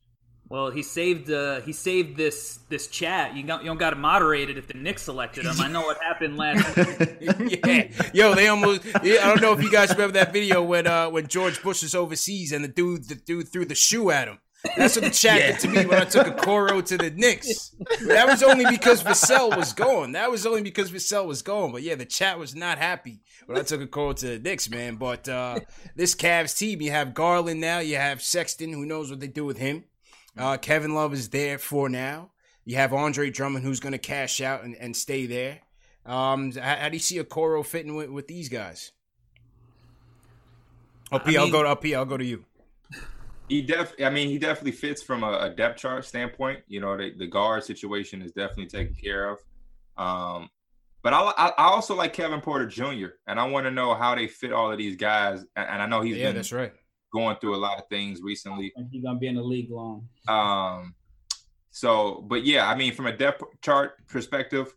Well, he saved uh, he saved this this chat. You don't you don't got to moderate it if the Knicks selected him. I know what happened last. yeah, yo, they almost. Yeah, I don't know if you guys remember that video when uh, when George Bush was overseas and the dude the dude threw the shoe at him. That's what the chat yeah. did to me when I took Okoro to the Knicks. That was only because Vassell was gone. That was only because Vassell was gone. But yeah, the chat was not happy when I took Okoro to the Knicks, man. But uh, this Cavs team, you have Garland now, you have Sexton, who knows what they do with him. Uh, Kevin Love is there for now. You have Andre Drummond, who's going to cash out and, and stay there. Um, how, how, do you see Okoro fitting with, with these guys? Oh, I'll go to oh, P. I'll go to you. He def, I mean, he definitely fits from a, a depth chart standpoint. You know, the, the, guard situation is definitely taken care of. Um, but I, I, also like Kevin Porter Jr. and I want to know how they fit all of these guys. And, and I know he's yeah, that's right, going through a lot of things recently. He's gonna be in the league long. Um, so, but yeah, I mean, from a depth chart perspective,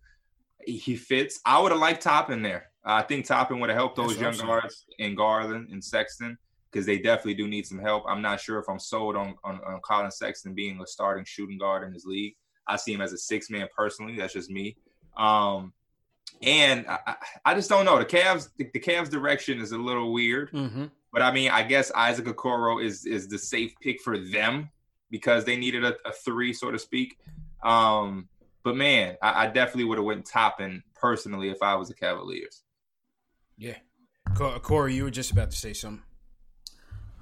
he fits. I would have liked Toppin there. I think Toppin would have helped those young guards in Garland and Sexton because they definitely do need some help. I'm not sure if I'm sold on, on, on Collin Sexton being a starting shooting guard in his league. I see him as a six man personally. That's just me. Um, and I, I, just don't know. The Cavs, the, the Cavs direction is a little weird. Mm-hmm. But I mean, I guess Isaac Okoro is is the safe pick for them because they needed a, a three, so to speak. Um, but man, I, I definitely would have went Toppin personally if I was the Cavaliers. Yeah, Corey, you were just about to say something.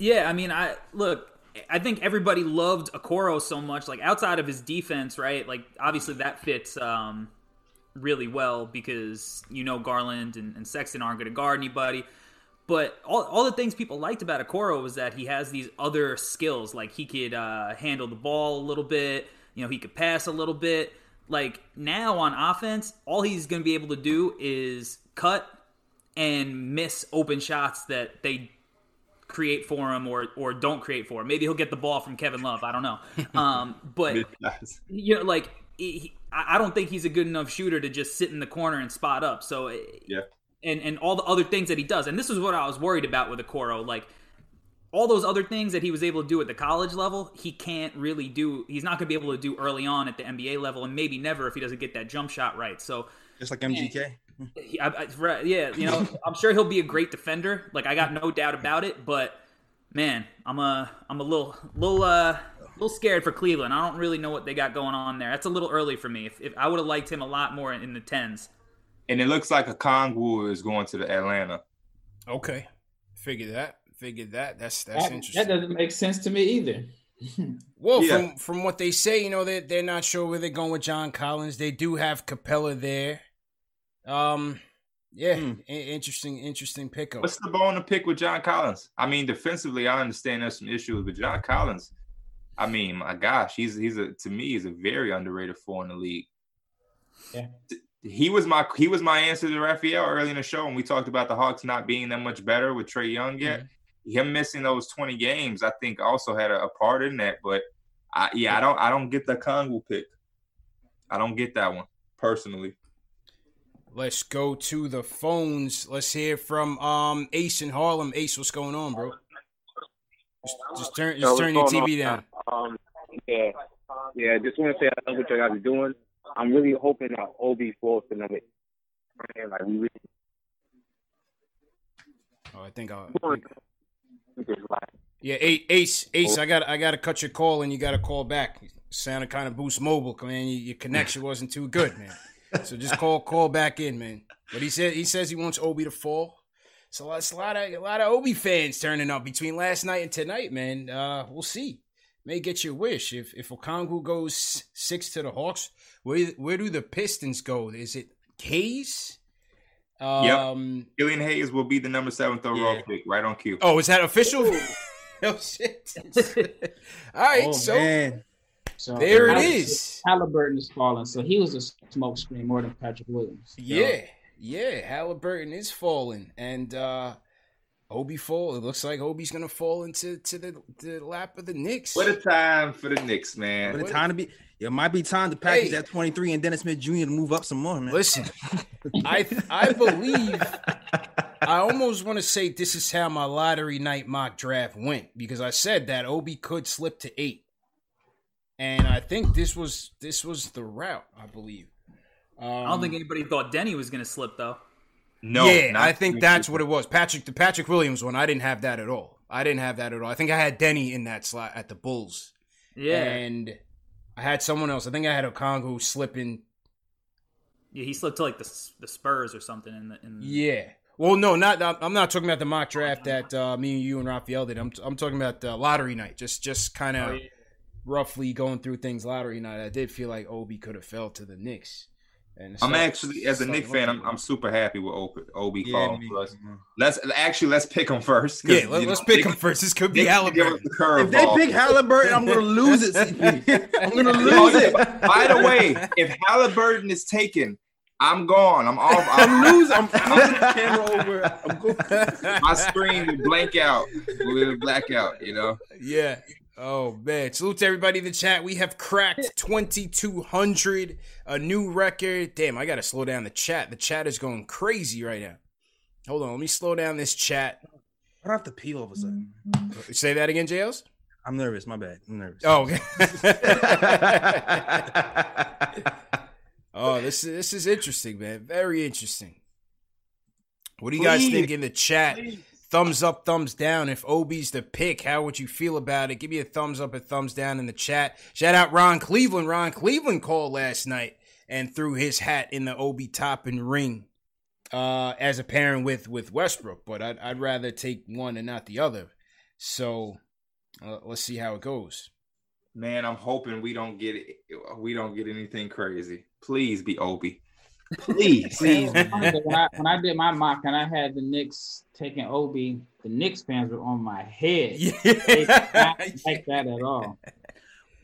Yeah, I mean, I look. I think everybody loved Okoro so much. Like outside of his defense, right? Like obviously that fits um, really well because you know Garland and, and Sexton aren't going to guard anybody. But all, all the things people liked about Okoro was that he has these other skills. Like he could uh, handle the ball a little bit. You know, he could pass a little bit. Like now on offense, all he's going to be able to do is cut and miss open shots that they create for him or or don't create for him. Maybe he'll get the ball from Kevin Love. I don't know. Um, but you know, like he, I don't think he's a good enough shooter to just sit in the corner and spot up. So yeah, and and all the other things that he does. And this is what I was worried about with Okoro. Like all those other things that he was able to do at the college level, he can't really do. He's not going to be able to do early on at the NBA level, and maybe never if he doesn't get that jump shot right. So just like MGK. He, I, I, yeah, you know, I'm sure he'll be a great defender. Like I got no doubt about it. But man, I'm a I'm a little little uh little scared for Cleveland. I don't really know what they got going on there. That's a little early for me. If, if I would have liked him a lot more in the tens. And it looks like Okongwu is going to the Atlanta. Okay, figure that. Figure that. That's that's that, interesting. That doesn't make sense to me either. well, yeah. from from what they say, you know, they they're not sure where they're going with John Collins. They do have Capela there. Um, yeah, hmm. interesting, interesting pickup. What's the bone to pick with John Collins? I mean, defensively, I understand there's some issues, with John Collins, I mean, my gosh, he's he's a to me he's a very underrated four in the league. Yeah. He was my he was my answer to Raphael early in the show when we talked about the Hawks not being that much better with Trae Young yet. Mm-hmm. Him missing those 20 games, I think, also had a, a part in that. But I, yeah, I don't I don't get the Kongu pick. I don't get that one personally. Let's go to the phones. Let's hear from um Ace in Harlem. Ace, what's going on, bro? Just, just turn just turn your TV down. Um, yeah, yeah. Just want to say I love what you guys are doing. I'm really hoping that Obi falls to number. Like we really. Oh, I think I'll. Yeah, Ace, Ace, I got, I got to cut your call, and you got to call back. sounded kind of Boost Mobile, man. Your connection wasn't too good, man. So just call call back in, man. But he said he says he wants Obi to fall. So it's a lot of a lot of Obi fans turning up between last night and tonight, man. Uh, we'll see. May get your wish. If if Okongwu goes six to the Hawks, where where do the Pistons go? Is it Hayes? Um, yep. Killian Hayes will be the number seventh overall yeah. pick, right on cue. Oh, is that official? oh shit! All right, oh, so man. So there it is. Halliburton is falling, so he was a smoke screen more than Patrick Williams. So. Yeah, yeah. Halliburton is falling, and uh Obi fall. It looks like Obi's gonna fall into to the, the lap of the Knicks. What a time for the Knicks, man! What a time to be. It might be time to package hey. that 23 and Dennis Smith Jr. to move up some more, man. Listen, I I believe I almost want to say this is how my lottery night mock draft went because I said that Obi could slip to eight and I think this was this was the route. I believe. Um, I don't think anybody thought Deni was going to slip though. No, yeah, I think that's what it was. Patrick, the Patrick Williams one, I didn't have that at all. I didn't have that at all. I think I had Deni in that slot at the Bulls. Yeah, and I had someone else. I think I had Okongwu slipping. Yeah, he slipped to like the the Spurs or something in the. In the... Yeah. Well, no, not. I'm not talking about the mock draft that uh, me and you and Raphael did. I'm I'm talking about the lottery night. Just just kind of. Oh, yeah roughly going through things lottery night, I did feel like Obi could have fell to the Knicks. And I'm actually, as a Knicks fan, I'm, I'm super happy with Obi, Obi yeah, falling us. Let's actually let's pick him first. Yeah, let, us pick him first. This could be Halliburton. If they pick Halliburton, I'm going to lose it. I'm going to lose oh, it. By the way, if Halliburton is taken, I'm gone. I'm off. I'm, I'm losing. I'm flipping the camera over. I'm going. My screen will blank out. Will black out. You know. Yeah. Oh man! Salute to everybody in the chat. We have cracked twenty two hundred, a new record. Damn, I gotta slow down the chat. The chat is going crazy right now. Hold on, let me slow down this chat. I don't have to pee all of a sudden. Mm-hmm. Say that again, JLs. I'm nervous. My bad. I'm nervous. Oh, okay. oh, this is this is interesting, man. Very interesting. What do you guys think in the chat? Please thumbs up, thumbs down. If Obi's the pick, how would you feel about it? Give me a thumbs up, a thumbs down in the chat. Shout out Ron Cleveland. Ron Cleveland called last night and threw his hat in the Obi Toppin ring uh, as a pairing with with Westbrook. But I'd, I'd rather take one and not the other. So uh, let's see how it goes. Man, I'm hoping we don't get it. We don't get anything crazy. Please be Obi. Please, please. when, I, when I did my mock and I had the Knicks taking Obi, the Knicks fans were on my head. Yeah. They not like that at all.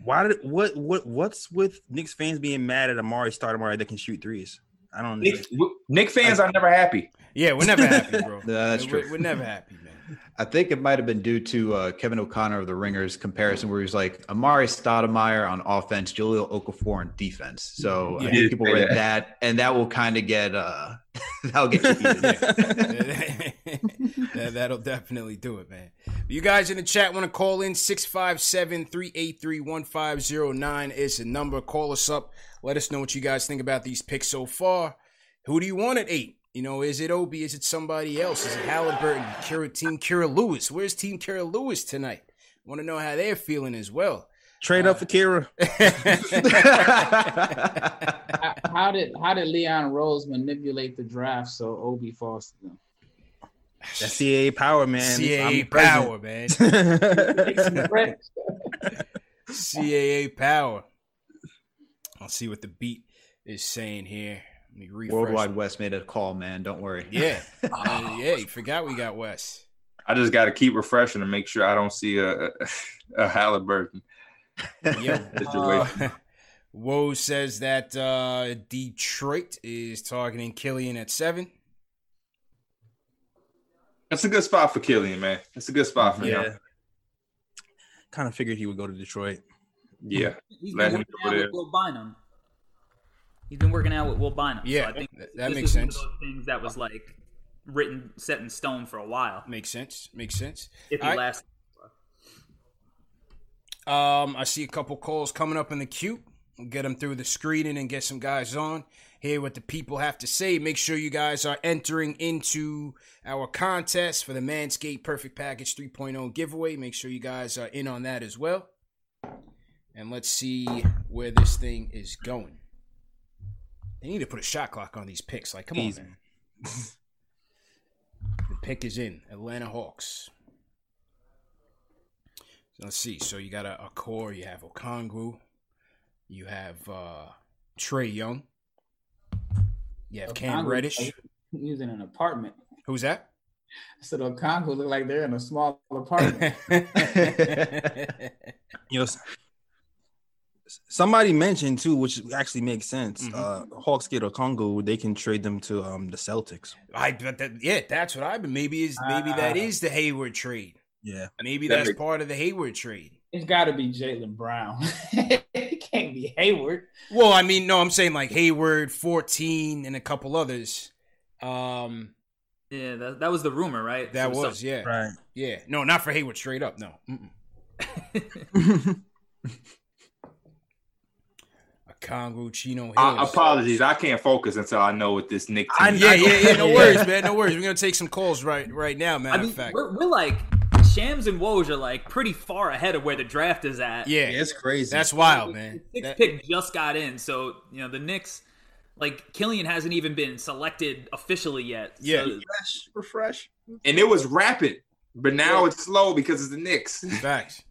Why did what what what's with Knicks fans being mad at Amar'e Stoudemire that can shoot threes? I don't. Knick, Knick fans are never happy. Yeah, we're never happy, bro. That's we're, true. We're never happy, man. I think it might have been due to uh, Kevin O'Connor of the Ringers comparison, where he was like Amar'e Stoudemire on offense, Jahlil Okafor on defense. So Yeah. I think people read that, and that will kind of get uh, that'll get you. Yeah, that'll definitely do it, man. You guys in the chat want to call in 657 383 1509 is the number. Call us up. Let us know what you guys think about these picks so far. Who do you want at eight? You know, is it Obi? Is it somebody else? Is it Halliburton? Kira, team Kira Lewis? Where's Team Kira Lewis tonight? Want to know how they're feeling as well. Trade up uh, for Kira. How, how did how did Leon Rose manipulate the draft so Obi falls to them? That's CAA power, man. CAA I'm power, present. man. CAA power. I'll see what the beat is saying here. Let me refresh. Worldwide West made a call, man. Don't worry. Yeah. Uh, yeah, you forgot we got Wes. I just got to keep refreshing to make sure I don't see a a, a Halliburton Yo, situation. uh, Woj says that uh, Detroit is targeting Killian at seven. That's a good spot for Killian, man. That's a good spot for yeah. him. Kind of figured he would go to Detroit. Yeah. He's Let him go out there. with Bynum. He's been working out with Will Bynum. Yeah, so I think that- that makes was one of sense. those things that was like written, set in stone for a while. Makes sense. Makes sense. If he lasts. Um, I see a couple calls coming up in the queue. We'll get them through the screening and get some guys on. Hear what the people have to say. Make sure you guys are entering into our contest for the Manscaped Perfect Package 3.0 giveaway. Make sure you guys are in on that as well. And let's see where this thing is going. They need to put a shot clock on these picks. Like, come Easy. on, man. the pick is in. Atlanta Hawks. So let's see. So you got a, a core. You have Okongwu. You have uh, Trae Young. You have Cam Okongwu, Reddish. He's in an apartment. Who's that? So the Congo look like they're in a small apartment. You know, s- somebody mentioned too, which actually makes sense. Mm-hmm. Uh, Hawks get a Congo, they can trade them to um the Celtics. I but that, yeah, that's what I've been. Maybe is maybe that Ah. is the Hayward trade. Yeah, Maybe That that's makes- part of the Hayward trade. it's got to be Jaylen Brown. it can't be Hayward. Well, I mean, no, I'm saying like Hayward, 14, and a couple others. Um, Yeah, that, that was the rumor, right? that So- was yeah, right. yeah. No, not for Hayward straight up. No. Congo Chino Hills. I, apologies. I can't focus until I know what this Knick I- team. Yeah, yeah, yeah. No worries, man. No worries. We're gonna take some calls right right now, matter I mean, of fact. we're, we're like Shams and Woj are like pretty far ahead of where the draft is at. Yeah, Yeah, it's crazy. that's wild, man. Six That- pick just got in, so you know the Knicks. Like Killian hasn't even been selected officially yet. Yeah. So, refresh, refresh. And it was rapid, but now it's slow because it's the Knicks. Facts.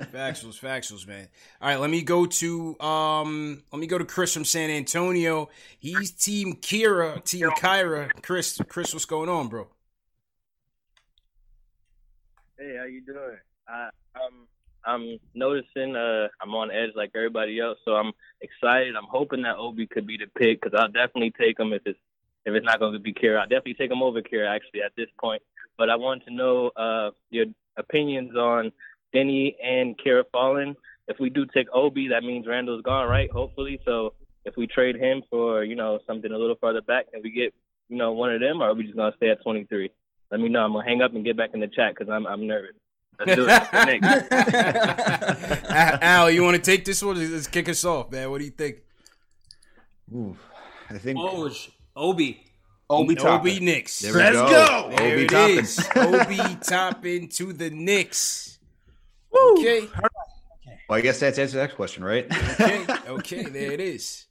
Factuals, factuals, man. All right, let me go to um let me go to Chris from San Antonio. He's team Kira, team Kira. Chris, Chris, what's going on, bro? Hey, how you doing? I, I'm I'm noticing uh I'm on edge like everybody else, so I'm excited. I'm hoping that Obi could be the pick because I'll definitely take him if it's if it's not going to be Kira. I'll definitely take him over Kira actually at this point. But I want to know uh your opinions on Deni and Kira falling. If we do take Obi, that means Randall's gone, right? Hopefully. So if we trade him for you know something a little further back, can we get you know one of them, or are we just gonna stay at 23? Let me know. I'm gonna hang up and get back in the chat because I'm I'm nervous. Let's do it. Al, Al, you want to take this one? Let's kick us off, man. What do you think? Ooh, I think Woj, Obi. Obi Obi Knicks. There we Let's go. go. There Obi it Toppin. is. Obi Toppin to the Knicks. Okay. Well, I guess that's answer the next question, right? Okay. Okay. There it is.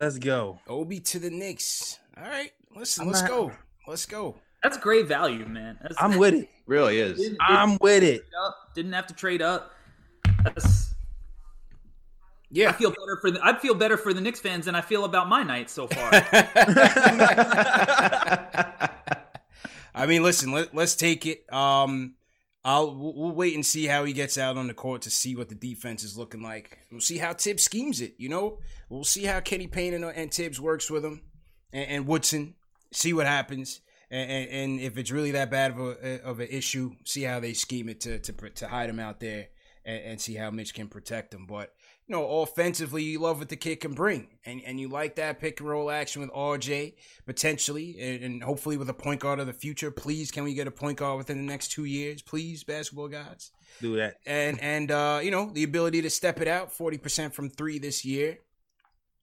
Let's go. Obi to the Knicks. All right. Listen, I'm let's go. Let's go. That's great value, man. That's, I'm with it. really is. didn't, I'm with it. up, didn't have to trade up. That's, I feel better for the, I feel better for the Knicks fans than I feel about my night so far. I mean, listen, let, let's take it. Um, I'll we'll, wait and see how he gets out on the court to see what the defense is looking like. We'll see how Thibs schemes it. You know, we'll see how Kenny Payne and, and Thibs works with him. and, and Woodson. See what happens, and, and, and, if it's really that bad of a of an issue, see how they scheme it to to to hide him out there, and see how Mitch can protect him. But you know, offensively, you love what the kid can bring, and and you like that pick and roll action with RJ potentially, and, and, hopefully with a point guard of the future. Please, can we get a point guard within the next two years, please, basketball guys? Do that, and and uh, you know the ability to step it out, forty percent from three this year.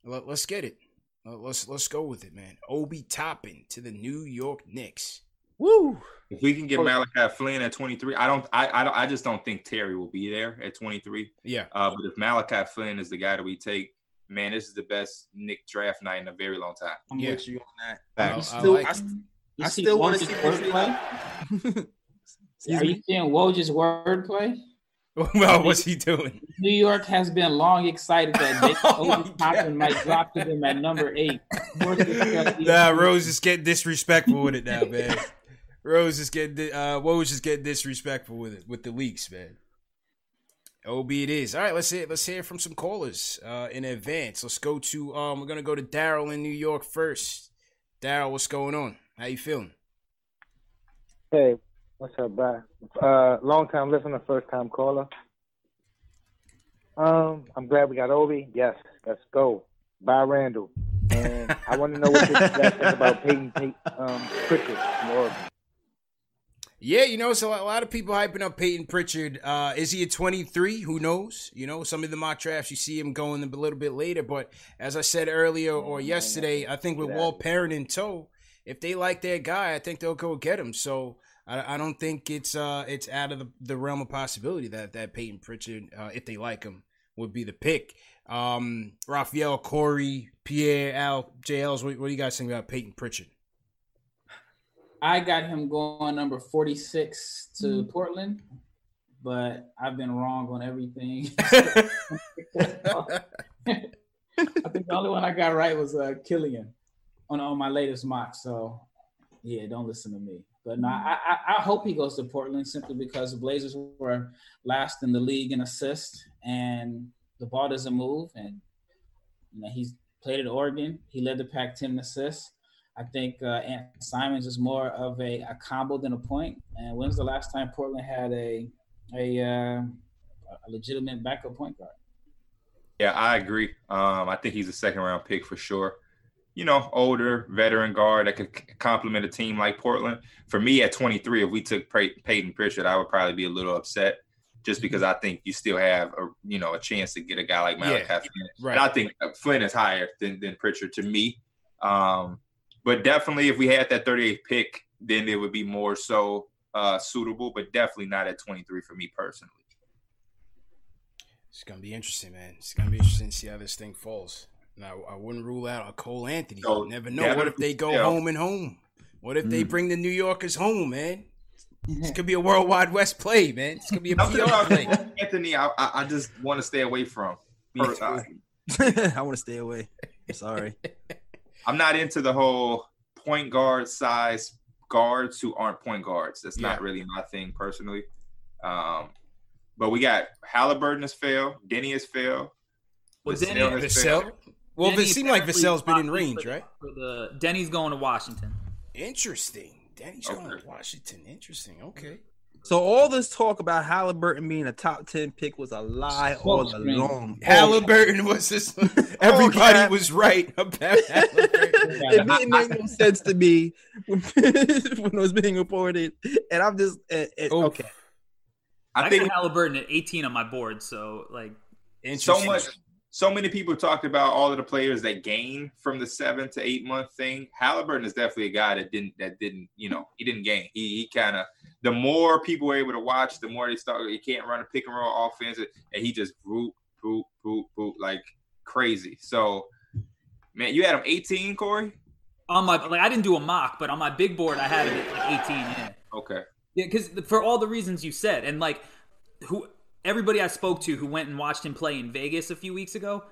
Let, us get it. Let's let's go with it, man. Obi Toppin to the New York Knicks. Woo! If we can get Malachi Flynn at 23, I don't, I, I don't, I just don't think Terry will be there at 23. Yeah. Uh, but if Malachi Flynn is the guy that we take, man, this is the best Knick draft night in a very long time. I'm yeah. with you on that. I, still, like I, I, I still want to see wordplay. Are you seeing Woj's wordplay? well, what's he doing? New York has been long excited that Nick oh Toppin might drop to them at number eight. nah, Rose is getting disrespectful with it now, man. Rose is getting uh Woj is getting disrespectful with it with the leaks, man. OB it is. All right, let's hear let's hear from some callers uh in advance. Let's go to um we're gonna go to Daryl in New York first. Daryl, what's going on? How you feeling? Hey, what's up, bro? Uh long time listener, first time caller. Um, I'm glad we got Obi. Yes, let's go. Bye Randall. And I want to know what you guys think about Peyton, Peyton um, Pritchard from Oregon. Yeah, you know, so a lot of people hyping up Peyton Pritchard. Uh, is he a 23? Who knows? You know, some of the mock drafts you see him going a little bit later. But as I said earlier or yesterday, I think with Walt Perrin in tow, if they like their guy, I think they'll go get him. So I, I don't think it's uh, it's out of the, the, realm of possibility that that Peyton Pritchard, uh, if they like him, would be the pick. Um, Raphael, Corey, Pierre, Al, JLs, what, what do you guys think about Peyton Pritchard? I got him going number 46 to mm-hmm. Portland, but I've been wrong on everything. I think the only one I got right was uh, Killian on, on my latest mock. So, yeah, don't listen to me. But no, I, I, I hope he goes to Portland simply because the Blazers were last in the league in assists and the ball doesn't move. And you know, he's played at Oregon. He led the Pac-10 assists. I think uh, Ant Simons is more of a, a combo than a point. And when's the last time Portland had a a, uh, a legitimate backup point guard? Yeah, I agree. Um, I think he's a second round pick for sure. You know, older veteran guard that could complement a team like Portland. For me, at 23, if we took Pey- Peyton Pritchard, I would probably be a little upset just because I think you still have a you know a chance to get a guy like Malachi yeah, Flynn. Right. And I think Flynn is higher than than Pritchard to me. Um, but definitely, if we had that 38th pick, then it would be more so uh, suitable. But definitely not at 23 for me personally. It's gonna be interesting, man. It's gonna be interesting to see how this thing falls. Now, I wouldn't rule out a Cole Anthony. So, you never know. What if they go home and home? What if mm. they bring the New Yorkers home, man? This could be a worldwide West play, man. This could be a PR play. Anthony, I, I just want to stay away from. I want to stay away. Sorry. I'm not into the whole point guard size guards who aren't point guards. That's yeah. not really my thing personally. Um, but we got Halliburton has failed, Deni has failed. Well, Deni has failed. Well, Deni it seemed like Vassell's been in range, for, right? For the Deni's going to Washington. Interesting. Deni's okay. going to Washington. Interesting. Okay. So all this talk about Halliburton being a top ten pick was a lie all along. Oh, Halliburton was this. Oh, everybody okay. was right about Halliburton. it didn't make no sense to me when, it was being reported, and I'm just eh, eh, it, it, okay. I, I think Halliburton at 18 on my board, so like so much so many people talked about all of the players that gain from the seven to eight month thing. Halliburton is definitely a guy that didn't that didn't you know he didn't gain. He he kind of the more people were able to watch, the more they start. He can't run a pick and roll offense, and he just boot boot boot boot like crazy. So man, you had him 18, Corey. On my like I didn't do a mock, but on my big board I had him at like 18. Yeah. Okay. Yeah, because for all the reasons you said, and like who everybody I spoke to who went and watched him play in Vegas a few weeks ago,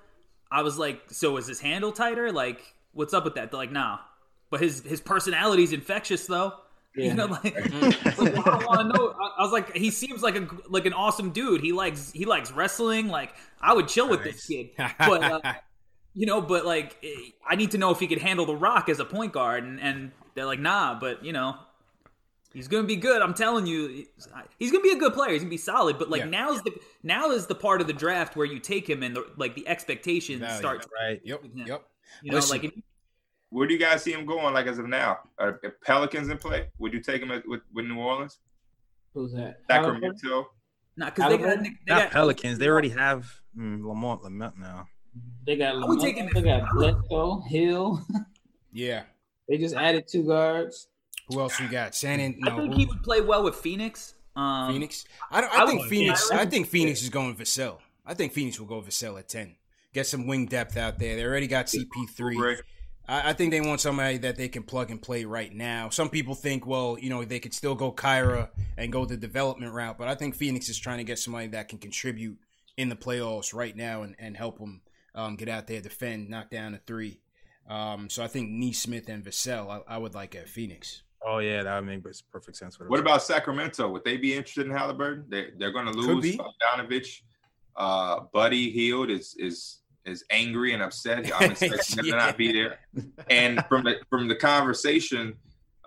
I was like, so is his handle tighter? Like, what's up with that? They're like, nah. But his his personality's infectious though. Yeah. You know, like, like I want to know. I, was like, he seems like a like an awesome dude. He likes he likes wrestling. Like, I would chill with nice. this kid. But uh, You know, but like, I need to know if he could handle the rock as a point guard, and, and they're like, nah. But you know, he's gonna be good. I'm telling you, he's gonna be a good player. He's gonna be solid. But like Yeah. now is the now is the part of the draft where you take him and the, like the expectations Value. start. Right. Yep. Yep. You know, Listen. like if, Where do you guys see him going? Like as of now, are are Pelicans in play? Would you take him at, with, with New Orleans? Who's that? Sacramento. not because they got, Halliburton? they Not got Pelicans. They already have mm, Lamont Lamont now. They got would Lamont, take him- they got Bledsoe, Hill. Yeah. They just added two guards. Who else we got? Shannon. An- I think who- he would play well with Phoenix. Um, Phoenix. I don't. I I, think would- Phoenix. yeah, I I would- think Phoenix is going Vassell. I think Phoenix will go Vassell at ten. Get some wing depth out there. They already got CP three. Right. I, I think they want somebody that they can plug and play right now. Some people think, well, you know, they could still go Kira and go the development route, but I think Phoenix is trying to get somebody that can contribute in the playoffs right now and, and help them um, get out there, defend, knock down a three. Um, so I think Nesmith and Vassell, I, I would like at Phoenix. Oh yeah, that would make perfect sense. What about Sacramento? Would they be interested in Halliburton? They they're going to lose be. Bogdanovich. Uh, Buddy Hield is is is angry and upset. I'm expecting him to not be there. And from the from the conversation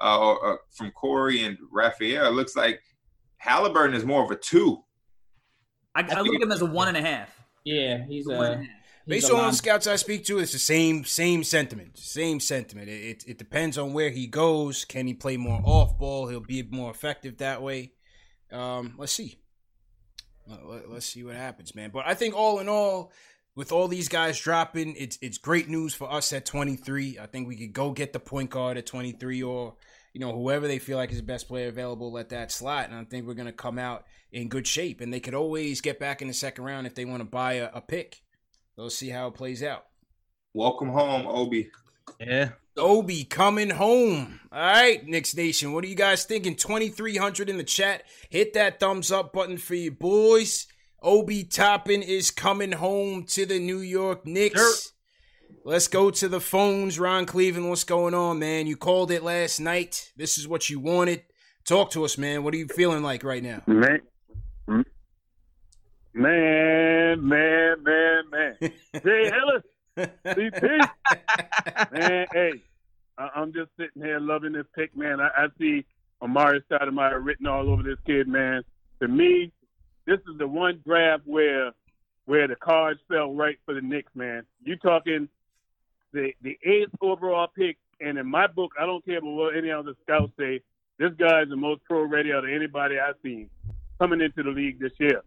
uh, or, uh, from Corey and Raphael, it looks like Halliburton is more of a two. I, I look at him as a one and a half. Yeah, he's a. and a half. he's Based on line- the scouts I speak to, it's the same same sentiment. Same sentiment. It, it it depends on where he goes. Can he play more off ball? He'll be more effective that way. Um, let's see. Let- let- Let's see what happens, man. But I think all in all, with all these guys dropping, it's it's great news for us at 23. I think we could go get the point guard at 23 or you know whoever they feel like is the best player available at that slot, and I think we're gonna come out in good shape. And they could always get back in the second round if they want to buy a, a pick. Let's see how it plays out. Welcome home, Obi. Yeah. Obi coming home. All right, Knicks Nation. What are you guys thinking? 2,300 in the chat. Hit that thumbs up button for you boys. Obi Toppin is coming home to the New York Knicks. Let's go to the phones. Ron Cleveland, what's going on, man? You called it last night. This is what you wanted. Talk to us, man. What are you feeling like right now? Man, man, man, man, man. Jay Ellis, CP. man, hey, I- I'm just sitting here loving this pick, man. I, I see Amar'e Stoudemire written all over this kid, man. To me, this is the one draft where where the cards fell right for the Knicks, man. You talking the the eighth overall pick, and in my book, I don't care about what any other scouts say. This guy is the most pro ready out of anybody I've seen coming into the league this year.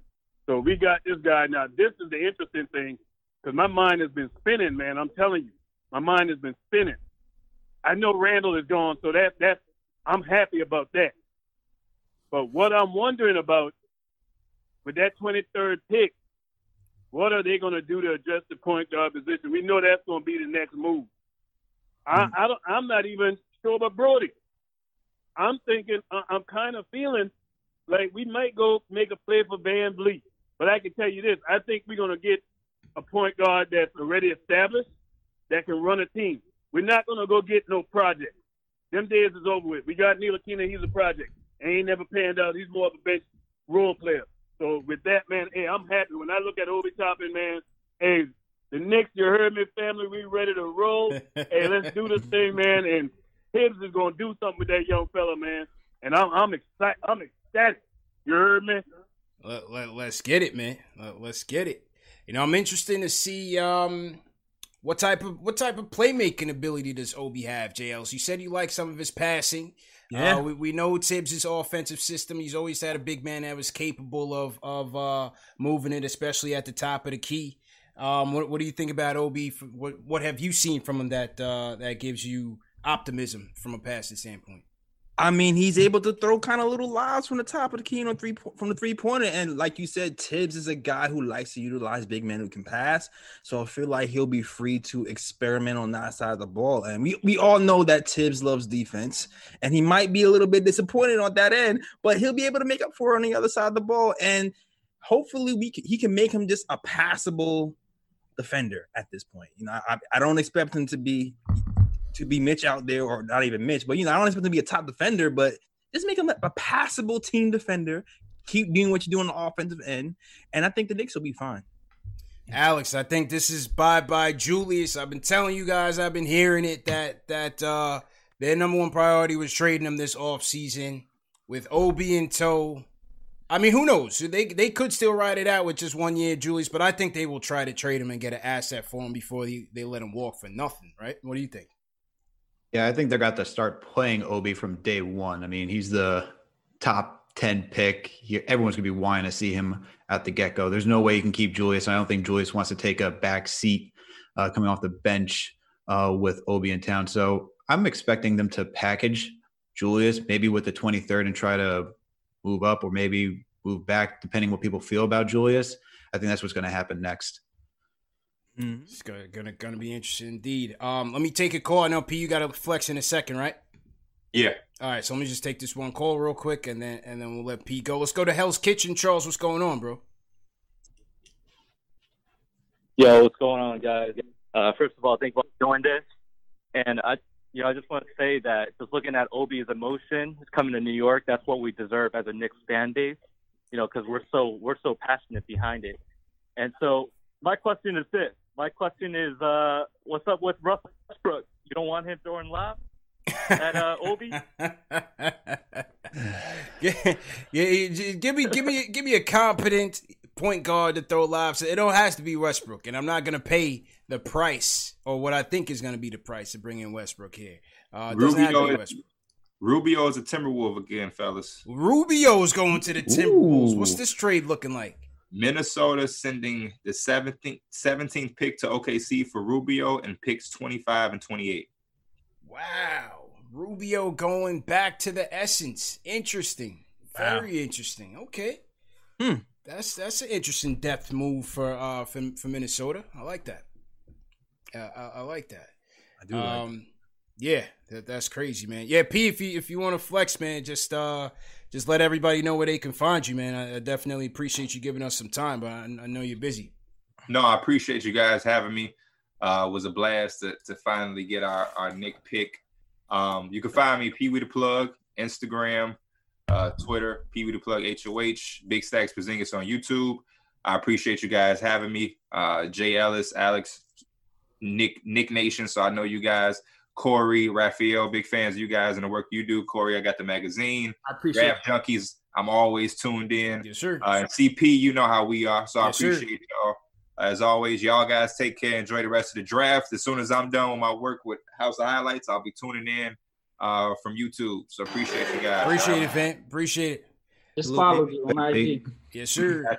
So we got this guy now. This is the interesting thing because my mind has been spinning, man. I'm telling you, my mind has been spinning. I know Randle is gone, so that that I'm happy about that. But what I'm wondering about with that 23rd pick, what are they going to do to adjust the point guard position? We know that's going to be the next move. I, mm. I don't, I'm not even sure about Brody. I'm thinking, I'm kind of feeling like we might go make a play for VanVleet. But I can tell you this: I think we're going to get a point guard that's already established that can run a team. We're not going to go get no project. Them days is over with. We got Ntilikina. He's a project. Ain't never panned out. He's more of a bench role player. So with that, man, hey, I'm happy. When I look at Obi Toppin, man, hey, the Knicks, you heard me, family, we ready to roll. hey, let's do this thing, man. And Thibs is gonna do something with that young fella, man. And I'm I'm excited. I'm ecstatic. You heard me? Let, let, let's get it, man. Let, let's get it. You know, I'm interested to see um, what type of what type of playmaking ability does Obi have, JLs. You said you like some of his passing. Yeah. Uh, we, we know Thibs' offensive system. He's always had a big man that was capable of of uh, moving it, especially at the top of the key. Um, what, what do you think about Ob? What what have you seen from him that uh, that gives you optimism from a passing standpoint? I mean, he's able to throw kind of little lobs from the top of the key on three po- from the three pointer, and like you said, Thibs is a guy who likes to utilize big men who can pass. So I feel like he'll be free to experiment on that side of the ball. And we we all know that Thibs loves defense, and he might be a little bit disappointed on that end, but he'll be able to make up for it on the other side of the ball. And hopefully, we can, he can make him just a passable defender at this point. You know, I, I don't expect him to be to be Mitch out there, or not even Mitch, but you know, I don't expect him to be a top defender, but just make him a, passable team defender. Keep doing what you do on the offensive end, and I think the Knicks will be fine. Alex, I think this is bye bye Julius. I've been telling you guys, I've been hearing it that that uh their number one priority was trading him this offseason with Obi in tow. I mean, who knows? They they could still ride it out with just one year, Julius, but I think they will try to trade him and get an asset for him before they, they let him walk for nothing, right? What do you think? Yeah, I think they're got to start playing Obi from day one. I mean, he's the top 10 pick. He, everyone's going to be wanting to see him at the get go. There's no way you can keep Julius. I don't think Julius wants to take a back seat uh, coming off the bench uh, with Obi in town. So I'm expecting them to package Julius maybe with the 23rd and try to move up or maybe move back, depending what people feel about Julius. I think that's what's going to happen next. Mm-hmm. It's gonna, gonna gonna be interesting indeed. Um, let me take a call. I know P, you got to flex in a second, right? Yeah. All right, so let me just take this one call real quick, and then and then we'll let P go. Let's go to Hell's Kitchen, Charles. What's going on, bro? Yo, what's going on, guys? Uh, first of all, thank you for doing this, and I, you know, I just want to say that just looking at Obi's emotion coming to New York, that's what we deserve as a Knicks fan base, you know, because we're so we're so passionate behind it. And so my question is this: my question is, uh, what's up with Russell Westbrook? You don't want him throwing lobs at uh, Obi? yeah, yeah, give me, give me, give me a competent point guard to throw lobs. It don't has to be Westbrook, and I'm not gonna pay the price or what I think is gonna be the price to bring in Westbrook here. Uh, Rubio, Rubio is a Timberwolf again, fellas. Rubio's going to the Timberwolves. Ooh. What's this trade looking like? Minnesota sending the 17th, 17th pick to OKC for Rubio and picks 25 and 28. Wow. Rubio going back to the essence. Interesting. Very wow. interesting. Okay. Hmm. That's that's an interesting depth move for uh for, for Minnesota. I like that. Uh, I, I, like that. I do. Um, like yeah, that, that's crazy, man. Yeah, P, if you if you want to flex, man, just uh just let everybody know where they can find you, man. I, I definitely appreciate you giving us some time, but I, I, know you're busy. No, I appreciate you guys having me. Uh, was a blast to, to finally get our, our Knick pick. Um, you can find me Pee Wee the Plug, Instagram, uh, Twitter, Pee Wee the Plug HOH, Big Stacks Porzingis on YouTube. I appreciate you guys having me. Uh, Jay Ellis, Alex, Nick, Knick Nation. So I know you guys. Corey, Raphael, big fans of you guys and the work you do. Corey, I got the magazine. I appreciate Rap Junkies. I'm always tuned in. Yes, sir. Uh, and CP, you know how we are. So yes, I appreciate sir. y'all. As always, y'all guys take care. Enjoy the rest of the draft. As soon as I'm done with my work with House of Highlights, I'll be tuning in uh, from YouTube. So appreciate you guys. Appreciate it, fam. Appreciate it. Just follow me on IG. Yes, sir.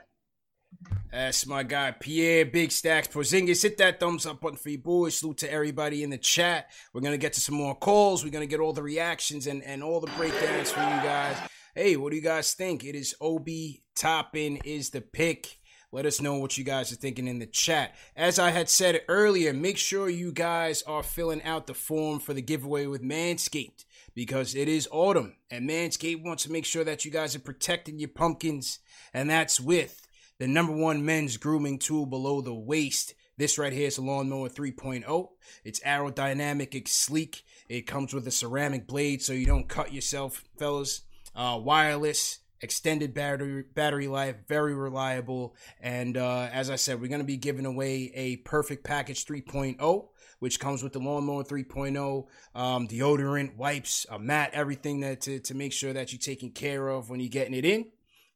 That's my guy Pierre Big Stacks Porzingis. Hit that thumbs up button for you boys. Salute to everybody in the chat. We're gonna get to some more calls. We're gonna get all the reactions and, and all the breakdowns for you guys. Hey, what do you guys think? It is Obi Toppin is the pick. Let us know what you guys are thinking in the chat. As I had said earlier, make sure you guys are filling out the form for the giveaway with Manscaped because it is autumn and Manscaped wants to make sure that you guys are protecting your pumpkins, and that's with the number one men's grooming tool below the waist. This right here is a Lawnmower 3.0. It's aerodynamic, it's sleek. It comes with a ceramic blade so you don't cut yourself, fellas. Uh, wireless extended battery battery life, very reliable. And uh, as I said, we're going to be giving away a perfect package 3.0, which comes with the lawnmower 3.0, um, deodorant, wipes, a mat, everything that to, to make sure that you're taking care of when you're getting it in.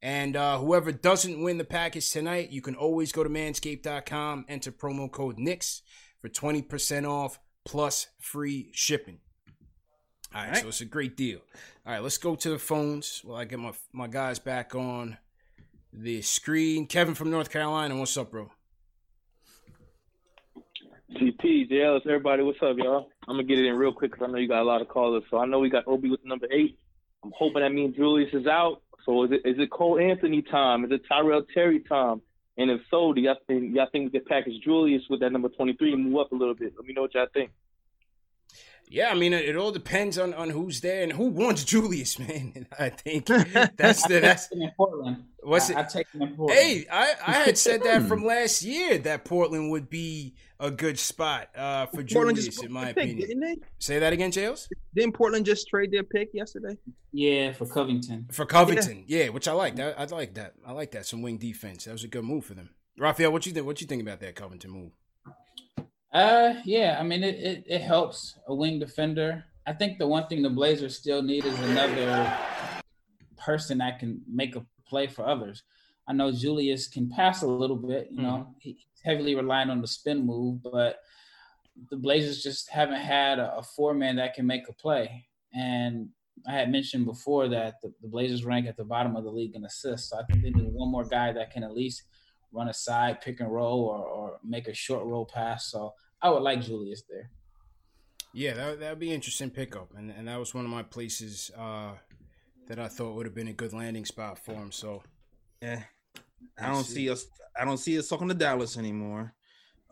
And uh, whoever doesn't win the package tonight, you can always go to manscaped.com, enter promo code NICKS for 20% off plus free shipping. All right, All right, so it's a great deal. All right, let's go to the phones while I get my my guys back on the screen. Kevin from North Carolina, what's up, bro? GP, JLS, everybody, what's up, y'all? I'm gonna get it in real quick because I know you got a lot of callers. So I know we got Obi with number eight. I'm hoping that means Julius is out. So is it is it Cole Anthony time? Is it Tyrell Terry time? And if so, do y'all think y'all think we could package Julius with that number 23 and move up a little bit? Let me know what y'all think. Yeah, I mean, it, it, all depends on, on who's there and who wants Julius, man. I think that's the that's in Portland. What's I, it? I take him in Portland. Hey, I, I had said that from last year that Portland would be a good spot uh, for Portland Julius, just in my pick, opinion. Didn't they? Say that again, Jails. Didn't Portland just trade their pick yesterday? Yeah, for Covington. For Covington, yeah, yeah which I like. That I like that. I like that. Some wing defense. That was a good move for them. Raphael, what you think? What you think about that Covington move? Uh, yeah, I mean it, it, it helps a wing defender. I think the one thing the Blazers still need is another person that can make a play for others. I know Julius can pass a little bit, you know, mm-hmm. he's heavily relying on the spin move, but the Blazers just haven't had a, a four man that can make a play. And I had mentioned before that the, the, Blazers rank at the bottom of the league in assists. So I think they need one more guy that can at least run a side pick and roll or, or make a short roll pass. So I would like Julius there. Yeah, that that would be interesting pickup, and and that was one of my places uh, that I thought would have been a good landing spot for him. So, yeah, I don't see. see us. I don't see us talking to Dallas anymore.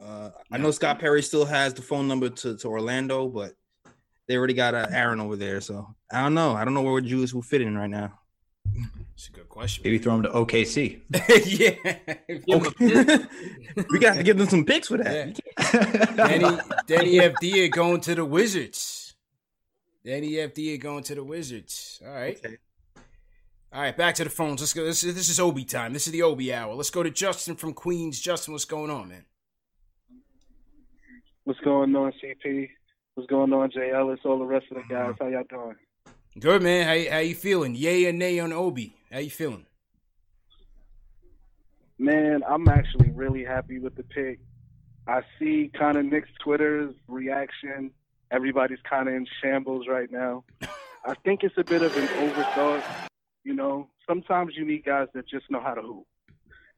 Uh, I know Scott Perry still has the phone number to, to Orlando, but they already got uh, Aaron over there. So I don't know. I don't know where Julius will fit in right now. It's a good question. Maybe throw him to OKC. yeah. we got to give them some picks for that. Yeah. Danny, Deni Avdija going to the Wizards. Deni Avdija going to the Wizards. All right. Okay. All right, back to the phones. Let's go. This is, this is Obi time. This is the Obi hour. Let's go to Justin from Queens. Justin, what's going on, man? What's going on, CP? What's going on, Jay Ellis? All the rest of the guys. Uh-huh. How y'all doing? Good man. How how you feeling? Yay and nay on Obi? How you feeling? Man, I'm actually really happy with the pick. I see kind of Nick's Twitter's reaction. Everybody's kind of in shambles right now. I think it's a bit of an overthought. You know, sometimes you need guys that just know how to hoop.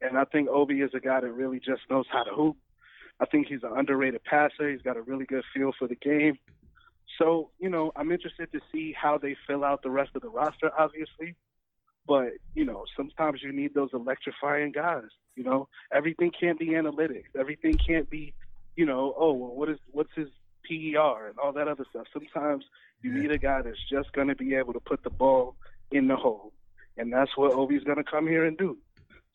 And I think Obi is a guy that really just knows how to hoop. I think he's an underrated passer. He's got a really good feel for the game. So, you know, I'm interested to see how they fill out the rest of the roster, obviously. But, you know, sometimes you need those electrifying guys. You know, everything can't be analytics. Everything can't be, you know, oh, well, what is what's his PER and all that other stuff. Sometimes you need a guy that's just going to be able to put the ball in the hole. And that's what Obi's going to come here and do.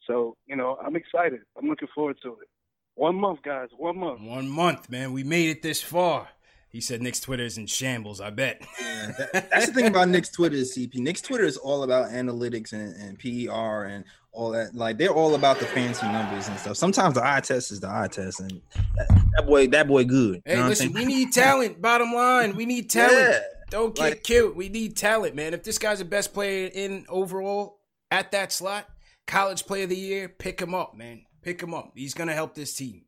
So, you know, I'm excited. I'm looking forward to it. One month, guys. One month. One month, man. We made it this far. He said Nick's Twitter is in shambles. I bet. Yeah, that, that's the thing about Nick's Twitter is CP. Nick's Twitter is all about analytics and, and PER and all that. Like they're all about the fancy numbers and stuff. Sometimes the eye test is the eye test, and that, that boy, that boy, good. Hey, listen, we need talent. Bottom line, we need talent. Yeah, Don't get like, killed. We need talent, man. If this guy's the best player in overall at that slot, college player of the year, pick him up, man. Pick him up. He's gonna help this team.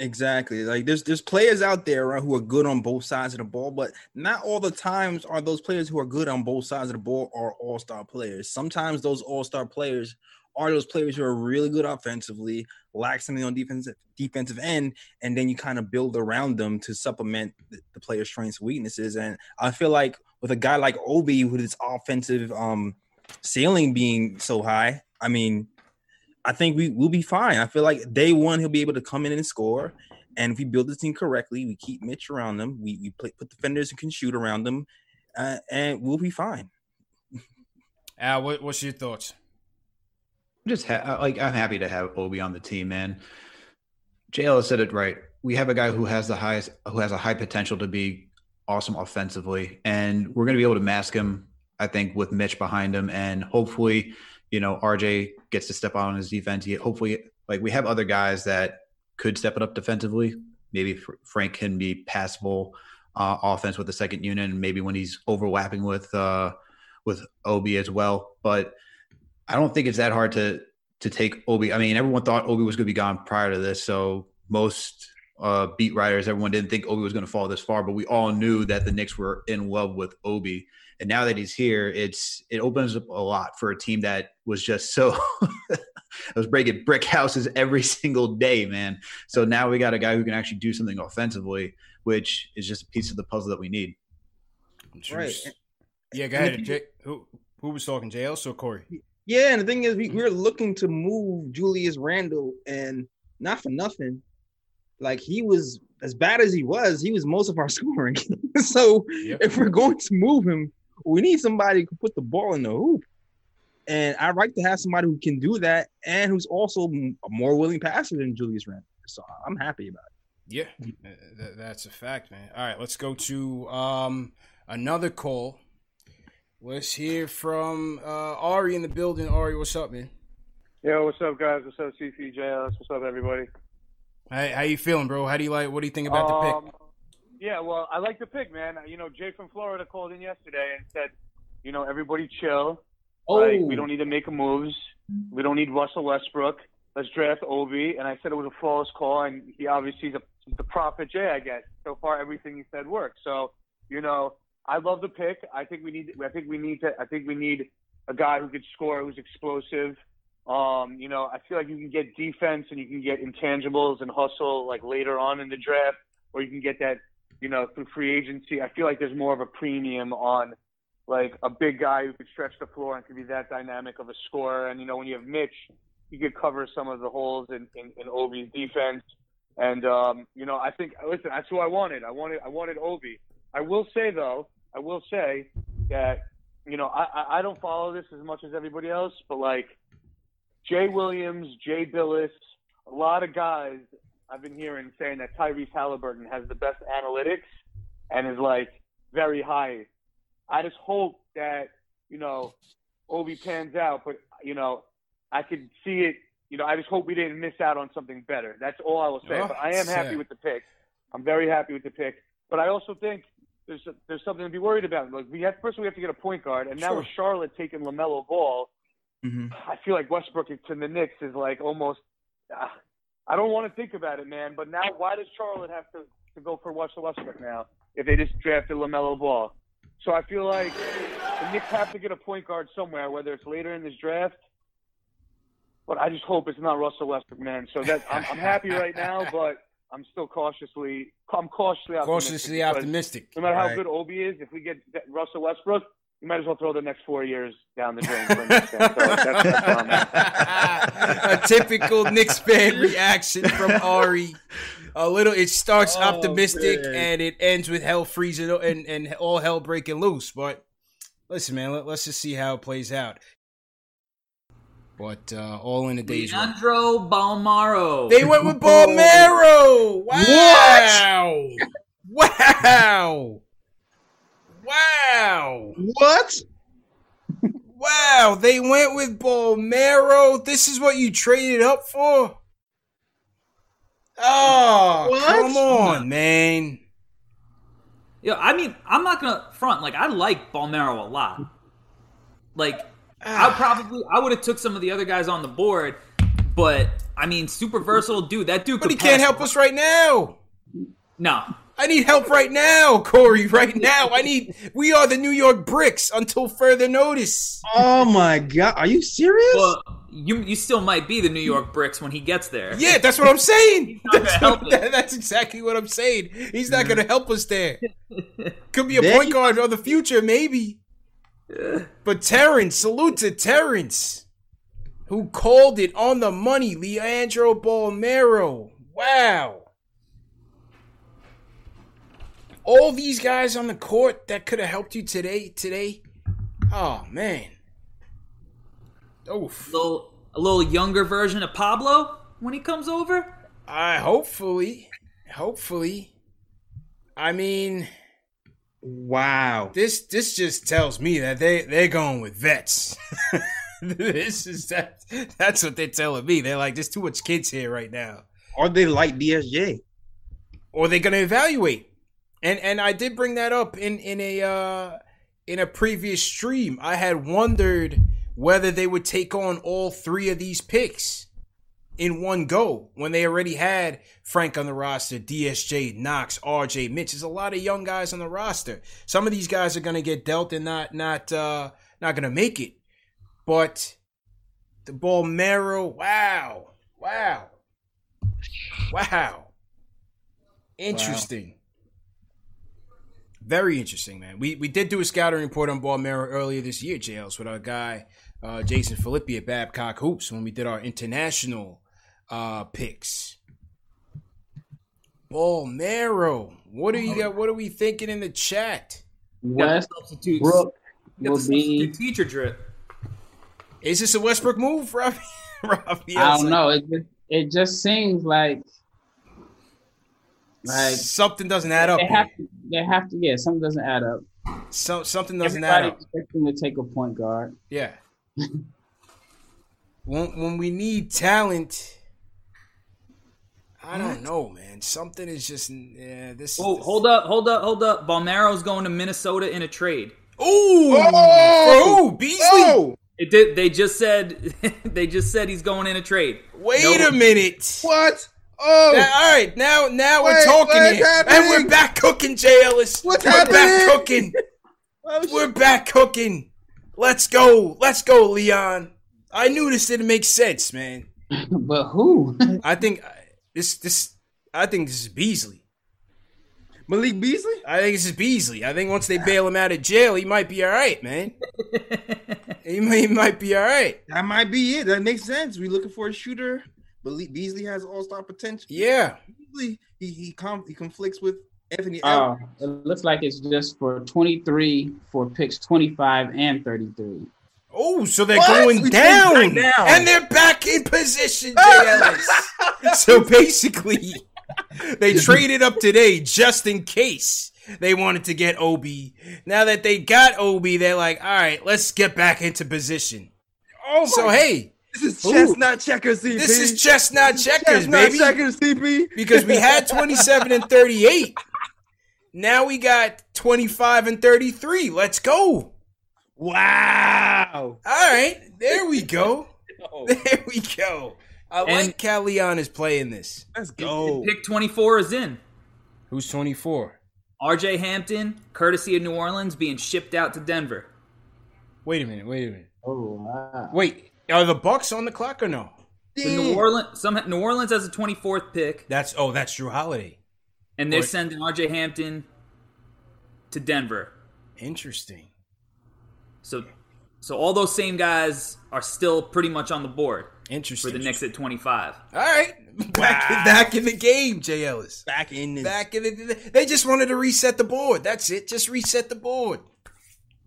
Exactly. Like there's there's players out there right, who are good on both sides of the ball, but not all the times are those players who are good on both sides of the ball are all-star players. Sometimes those all-star players are those players who are really good offensively, lack something on defensive defensive end, and then you kind of build around them to supplement the, the player's strengths weaknesses. And I feel like with a guy like Obi, with his offensive um ceiling being so high, I mean, I think we will be fine. I feel like day one he'll be able to come in and score. And if we build the team correctly, we keep Mitch around them, we, we play, put defenders who can shoot around them, uh, and we'll be fine. Al, what, what's your thoughts? just ha- like I'm happy to have Obi on the team, man. JL said it right. We have a guy who has the highest, who has a high potential to be awesome offensively, and we're going to be able to mask him. I think with Mitch behind him, and hopefully you know, RJ gets to step out on his defense. He, hopefully, like we have other guys that could step it up defensively. Maybe Frank can be passable uh, offense with the second unit, and maybe when he's overlapping with uh, with Obi as well. But I don't think it's that hard to to take Obi. I mean, everyone thought Obi was going to be gone prior to this, so most uh, beat writers, everyone didn't think Obi was going to fall this far, but we all knew that the Knicks were in love with Obi. And now that he's here, it's it opens up a lot for a team that was just so I was breaking brick houses every single day, man. So now we got a guy who can actually do something offensively, which is just a piece of the puzzle that we need. Right. Yeah, go ahead. Jay, who who was talking, JL so Corey? Yeah, and the thing is, we, mm-hmm. we're looking to move Julius Randle, and not for nothing, like he was as bad as he was, he was most of our scoring. so yep. if we're going to move him, we need somebody who can put the ball in the hoop. And I'd like to have somebody who can do that and who's also a more willing passer than Julius Randle. So I'm happy about it. Yeah, that's a fact, man. All right, let's go to um, another call. Let's hear from uh, Ari in the building. Ari, what's up, man? Yo, what's up, guys? What's up, CCJS? What's up, everybody? Hey, how you feeling, bro? How do you like? What do you think about the pick? Yeah, well, I like the pick, man. You know, Jay from Florida called in yesterday and said, you know, everybody chill. Oh. Like, we don't need to make moves. We don't need Russell Westbrook. Let's draft Obi. And I said it was a flawless call, and he obviously is a, the prophet Jay, I guess. So far, everything he said worked. So, you know, I love the pick. I think we need. I think we need to. I think we need a guy who could score, who's explosive. Um, you know, I feel like you can get defense and you can get intangibles and hustle like later on in the draft, or you can get that, you know, through free agency. I feel like there's more of a premium on like a big guy who could stretch the floor and could be that dynamic of a scorer. And you know, when you have Mitch, he could cover some of the holes in in, in Obi's defense. And um, you know, I think listen, that's who I wanted. I wanted I wanted Obi. I will say though, I will say that you know I I- don't follow this as much as everybody else, but like Jay Williams, Jay Bilas, a lot of guys I've been hearing saying that Tyrese Halliburton has the best analytics and is like very high. I just hope that you know Obi pans out, but you know I could see it. You know, I just hope we didn't miss out on something better. That's all I will say. Oh, but I am happy sad. with the pick. I'm very happy with the pick. But I also think there's there's something to be worried about. Like we have first we have to get a point guard, and now with Charlotte taking Lamelo Ball, I feel like Westbrook to the Knicks is like almost. Uh, I don't want to think about it, man. But now, why does Charlotte have to, to go for Russell Westbrook now if they just drafted Lamelo Ball? So I feel like the Knicks have to get a point guard somewhere, whether it's later in this draft. But I just hope it's not Russell Westbrook, man. So that I'm, I'm happy right now, but I'm still cautiously I'm cautiously optimistic. Cautiously optimistic. No matter how Right. good Obi is, if we get Russell Westbrook, you might as well throw the next four years down the drain. For Knicks. So that's, that's where I'm at. a typical Knicks fan reaction from Ari. A little. It starts Oh, optimistic man. and it ends with hell freezing and and all hell breaking loose. But listen, man, let, us just see how it plays out. But uh, all in a day's work. Leandro Bolmaro. They went with Bolmaro. Wow. Wow. Wow. What? Wow. They went with Bolmaro. This is what you traded up for? Oh, What? come on, man. Yeah, I mean, I'm not gonna front. Like, I like Bolmaro a lot. Like, I ah. probably I would have took some of the other guys on the board, but I mean, super versatile dude. That dude. But could he can't help us right now. No. I need help right now, Corey. Right now. I need. We are the New York Bricks until further notice. Oh my god, are you serious? Well, you you still might be the New York Bricks when he gets there. Yeah, that's what I'm saying. That's, help what- it. that's exactly what I'm saying. He's not mm. going to help us there. Could be a point guard of the future, maybe. But Terrence, salute to Terrence, who called it on the money. Leandro Bolmaro. Wow. All these guys on the court that could have helped you today. Today. Oh man. Oof. A little, a little younger version of Pablo when he comes over. I hopefully, hopefully. I mean, wow. This this just tells me that they they're going with vets. this is that that's what they're telling me. They're like, there's too much kids here right now. Are they like DSJ. Or they're gonna evaluate. And and I did bring that up in in a uh in a previous stream. I had wondered whether they would take on all three of these picks in one go when they already had Frank on the roster, DSJ, Knox, RJ, Mitch. There's a lot of young guys on the roster. Some of these guys are gonna get dealt and not not uh not gonna make it. But the Bolmaro, wow, wow, wow, interesting. Very interesting, man. We we did do a scouting report on Bolmaro earlier this year, Jails, with our guy uh, Jason Filippi at Babcock Hoops when we did our international uh, picks. Bolmaro, what are you got? What are we thinking in the chat? West substitutes. Brook will be. substitute teacher drip. Is this a Westbrook move, Rafi? Rafi I don't know. It just, it just seems like like something doesn't add up. They have to. They have to. Yeah, something doesn't add up. So something doesn't add up. expects them to take a point guard. Yeah. when when we need talent, I don't know, man. Something is just yeah. This. Oh, hold up, hold up, hold up. Bolmaro's going to Minnesota in a trade. Ooh, oh, oh! Beasley. Oh! It did. They just said. they just said he's going in a trade. Wait No- a minute. What? Oh, Now- all right. Now, now we're talking here, happening? and we're back cooking, J. Ellis. What's we're back happening? cooking. we're back cooking. Let's go. Let's go, Leon. I knew this didn't make sense, man. but who? I think uh, this. This. I think this is Beasley. Malik Beasley? I think this is Beasley. I think once they bail him out of jail, he might be all right, man. he, might, he might be all right. That might be it. That makes sense. We're looking for a shooter. Malik Beasley has all star potential. Yeah. Beasley, he he, com- he conflicts with Anthony. Oh, Edwards. it looks like it's just for 23 for picks 25 and 33. Oh, so they're What? going We down, changed back down. and they're back in position, Jay Ellis. so basically, they traded up today just in case they wanted to get Obi. Now that they got Obi, they're like, all right, let's get back into position. Oh, so my- hey, This is Ooh. chestnut checkers, CP. This is chestnut checkers, Chestnut baby. checkers, CP. because we had 27 and 38. Now we got 25 and 33. Let's go. Wow. All right. There we go. There we go. I like how Leon is playing this. Let's go. Pick 24 is in. Who's 24? RJ Hampton, courtesy of New Orleans, being shipped out to Denver. Wait a minute. Wait a minute. Oh, wow. Wait, are the Bucks on the clock or no? So New Orleans, some New Orleans has a 24th pick, That's oh, that's Jrue Holiday. and they're Wait. sending RJ Hampton to Denver. Interesting. So, so all those same guys are still pretty much on the board. Interesting. For the Knicks at 25. All right, back back in the game, Jay Ellis. Back in this. Back in the. They just wanted to reset the board. That's it. Just reset the board.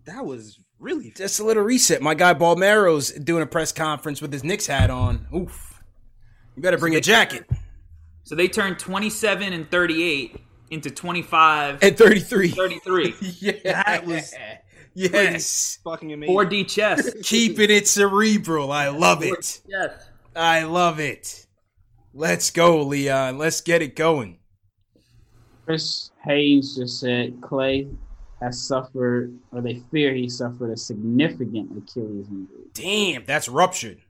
That was really Just a little reset. My guy Bolmaro's doing a press conference with his Knicks hat on. Oof. You better bring a jacket. So they turned 27 and 38 into 25 And 33. 33. yeah. That was Yes. fucking amazing. 4D chess. Keeping it cerebral. I love it. Yes. I love it. Let's go, Leon. Let's get it going. Chris Haynes just said Klay has suffered, or they fear he suffered a significant Achilles injury. Damn, that's ruptured.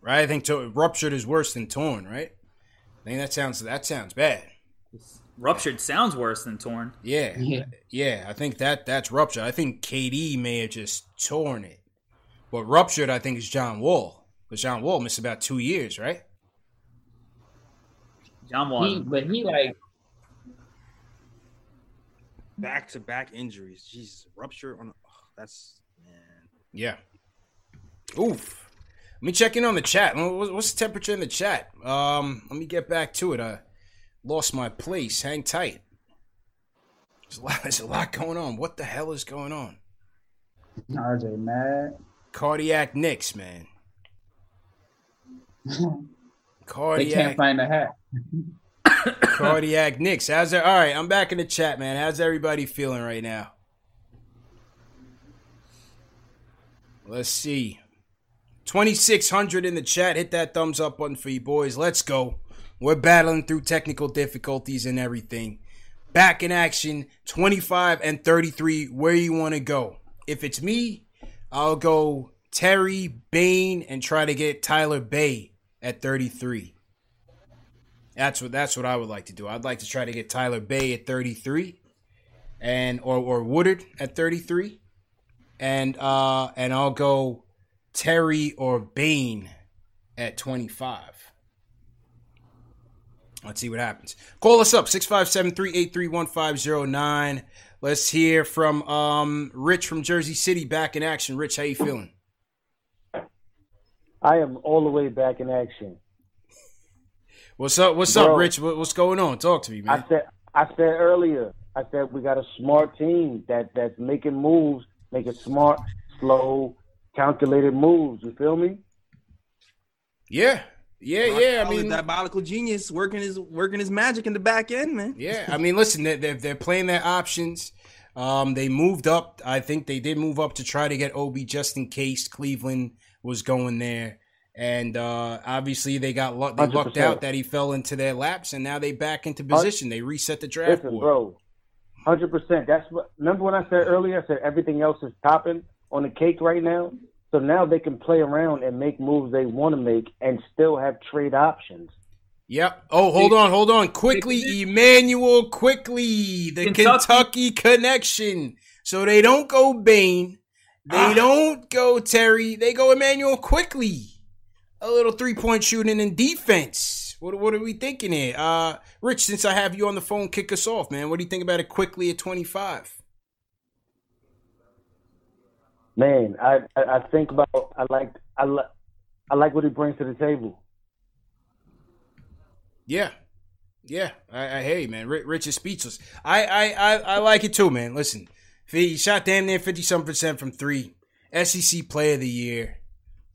Right? I think to- ruptured is worse than torn, right? I think that sounds that sounds bad. Ruptured sounds worse than torn. Yeah. Yeah. Yeah, I think that that's ruptured. I think KD may have just torn it. But ruptured, I think, is John Wall. But John Wall missed about two years, right? John Wall. He, but he like back to back injuries. Jesus, rupture on. Oh, that's man. Yeah. Oof. Let me check in on the chat. What's what's the temperature in the chat? Um, let me get back to it. I lost my place. Hang tight. There's a lot, there's a lot going on. What the hell is going on? RJ mad. Cardiac Knicks, man. Cardiac. They can't find a hat. Cardiac Knicks. How's there? All right, I'm back in the chat, man. How's everybody feeling right now? Let's see. 2600 in the chat. Hit that thumbs up button for you boys. Let's go. We're battling through technical difficulties and everything. Back in action, 25 and 33. Where you want to go? If it's me, I'll go Terry, Bane, and try to get Tyler Bey at 33. That's what that's what I would like to do. I'd like to try to get Tyler Bey at 33 and or or Woodard at 33. And uh and I'll go Terry or Bane at 25. Let's see what happens. Call us up 657-383-1509. Let's hear from um Rich from Jersey City back in action. Rich, how you feeling? I am all the way back in action. What's up? What's up, Rich? What, what's going on? Talk to me, man. I said I said earlier, I said we got a smart team that that's making moves, making smart, slow, calculated moves. You feel me? Yeah, yeah, yeah. I Call mean, diabolical genius working his working his magic in the back end, man. yeah. I mean, listen, they're, they're they're playing their options. Um, they moved up. I think they did move up to try to get Obi just in case Cleveland was going there. And uh, obviously, they got luck. They lucked 100%. out that he fell into their laps, and now they back into position. They reset the draft Listen, board. bro, hundred percent. That's what. Remember when I said earlier? I said everything else is topping on the cake right now. So now they can play around and make moves they want to make, and still have trade options. Yep. Oh, hold on, hold on. Quickley, Immanuel, Quickley. The Kentucky. Kentucky, connection. So they don't go Bane. They Ah. don't go Terry. They go Immanuel Quickley. A little three point shooting and defense. What, what are we thinking here? Uh, Rich, since I have you on the phone, kick us off, man. What do you think about it Quickley at 25? Man, I I, think about I like I like I like what he brings to the table. Yeah. Yeah, I, I you, man. Rich, Rich is speechless. I, I, I, I like it too, man. Listen, he shot damn near fifty some percent from three. SEC Player of the Year,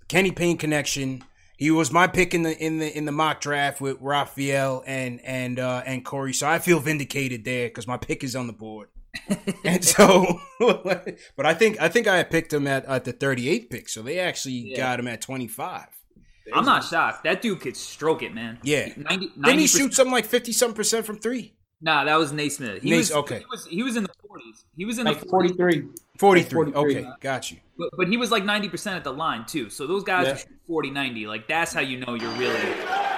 Kenny Payne connection. He was my pick in the in the in the mock draft with Raphael and and uh, and Corey. So I feel vindicated there because my pick is on the board. and so, but I think I think I picked him at at the thirty eighth pick. So they actually Yeah. got him at twenty five. I'm not shocked. That dude could stroke it, man. Yeah. 90, Didn't he 90%. shoot something like fifty some percent from three? Nah, that was Nesmith. He Nesmith, was okay. He was he was in the 40s. He was in Like the 40s. 43. 43. 43. Okay, got you. But, but he was like 90% at the line too. So those guys Yeah. are 40 90. Like that's how you know you're really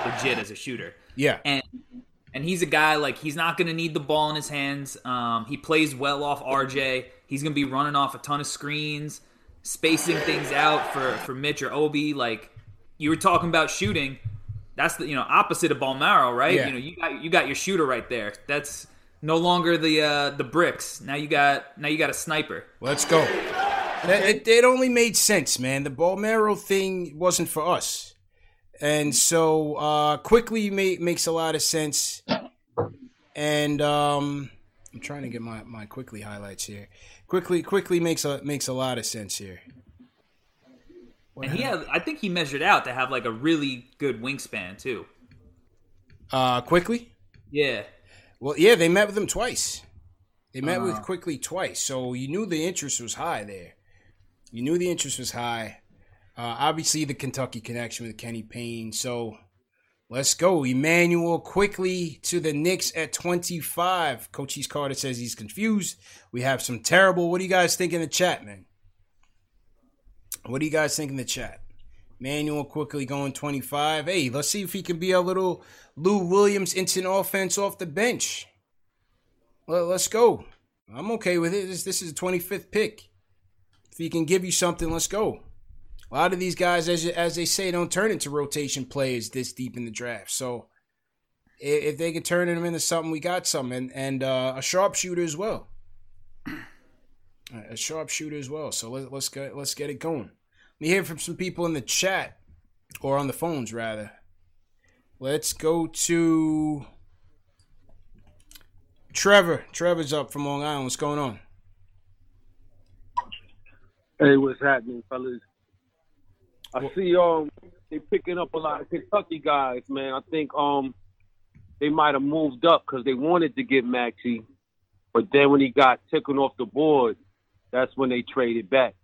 legit as a shooter. Yeah. And and he's a guy like he's not going to need the ball in his hands. Um, he plays well off RJ. He's going to be running off a ton of screens, spacing things out for for Mitch or Obi. Like you were talking about shooting, that's the you know opposite of Bolmaro, right? Yeah. You know you got you got your shooter right there. That's no longer the uh, the bricks. Now you got now you got a sniper. Let's go. That- It, it only made sense, man. The Bolmaro thing wasn't for us. And so uh Quickley ma- makes a lot of sense. And um I'm trying to get my, my Quickley highlights here. Quickley Quickley makes a makes a lot of sense here. And he had, I think he measured out to have like a really good wingspan too. Uh Quickley? Yeah. Well, yeah, they met with him twice. They met with Uh. Quickley twice, so you knew the interest was high there. You knew the interest was high. Uh, obviously, the Kentucky connection with Kenny Payne. So let's go, Immanuel Quickley to the Knicks at twenty-five. Coach East Carter says he's confused. We have some terrible. What do you guys think in the chat, man? What do you guys think in the chat? Manuel Quickley going 25. Hey, let's see if he can be a little Lou Williams instant offense off the bench. Well, let's go. I'm okay with it. This, this is a 25th pick. If he can give you something, let's go. A lot of these guys, as as they say, don't turn into rotation players this deep in the draft. So i- if they can turn them into something, we got something, and and uh, a sharpshooter as well. A sharpshooter as well. So let's let's get let's get it going. Let me hear from some people in the chat or on the phones rather. Let's go to Trevor. Trevor's up from Long Island. What's going on? Hey, what's happening, fellas? I see um they picking up a lot of Kentucky guys, man. I think um they might have moved up because they wanted to get Maxey, but then when he got taken off the board, that's when they traded back.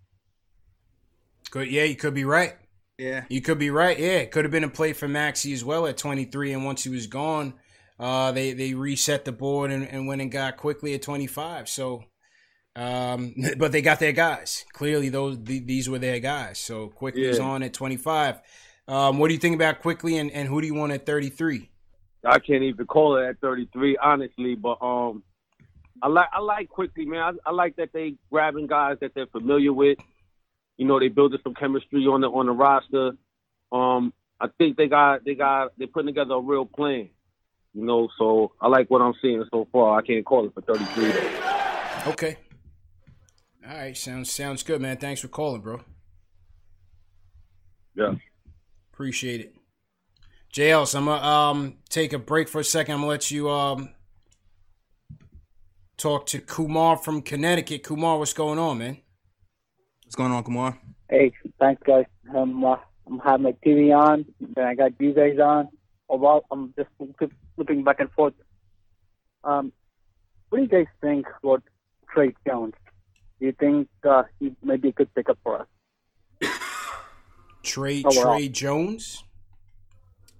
Good. Yeah, you could be right. Yeah. You could be right. Yeah, it could have been a play for Maxey as well at 23. And once he was gone, uh, they they reset the board and, and went and got Quickley at 25. So, um, but they got their guys. Clearly, those th- these were their guys. So Quickley's Yeah. on at 25. Um, what do you think about Quickley and, and who do you want at 33? I can't even call it at 33, honestly. But um, I like I like Quickley, man. I, I like that they grabbing guys that they're familiar with. You know, they building some chemistry on the on the roster. Um, I think they got they got they're putting together a real plan. You know, so I like what I'm seeing so far. I can't call it for 33 though. Okay. All right, sounds sounds good, man. Thanks for calling, bro. Yeah. Appreciate it. JL, so I'm gonna um take a break for a second. I'm gonna let you um talk to Kumar from Connecticut. Kumar, what's going on, man? What's going on, Kumar? Hey, thanks, guys. Um, uh, I'm having my TV on, then I got you guys on. Oh, well, I'm just flipping back and forth. Um, what do you guys think about Tre Jones. Do you think uh, he may be a good pickup for us? Trey Overall. Tre Jones.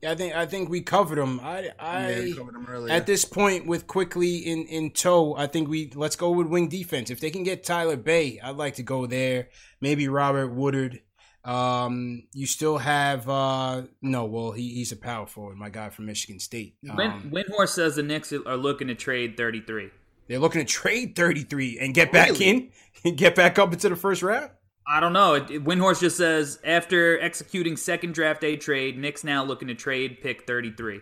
Yeah, I think I think we covered them. I I Yeah, covered him earlier. at this point with Quickley in in tow, I think we let's go with wing defense. If they can get Tyler Bay, I'd like to go there. Maybe Robert Woodard. Um, you still have uh no, well he, he's a power forward, my guy from Michigan State. Win, Um, Windhorst says the Knicks are looking to trade 33. they're looking to trade 33 and get back Really? in and get back up into the first round. I don't know. It, it- Windhorst just says after executing second draft day trade, Knicks now looking to trade pick 33.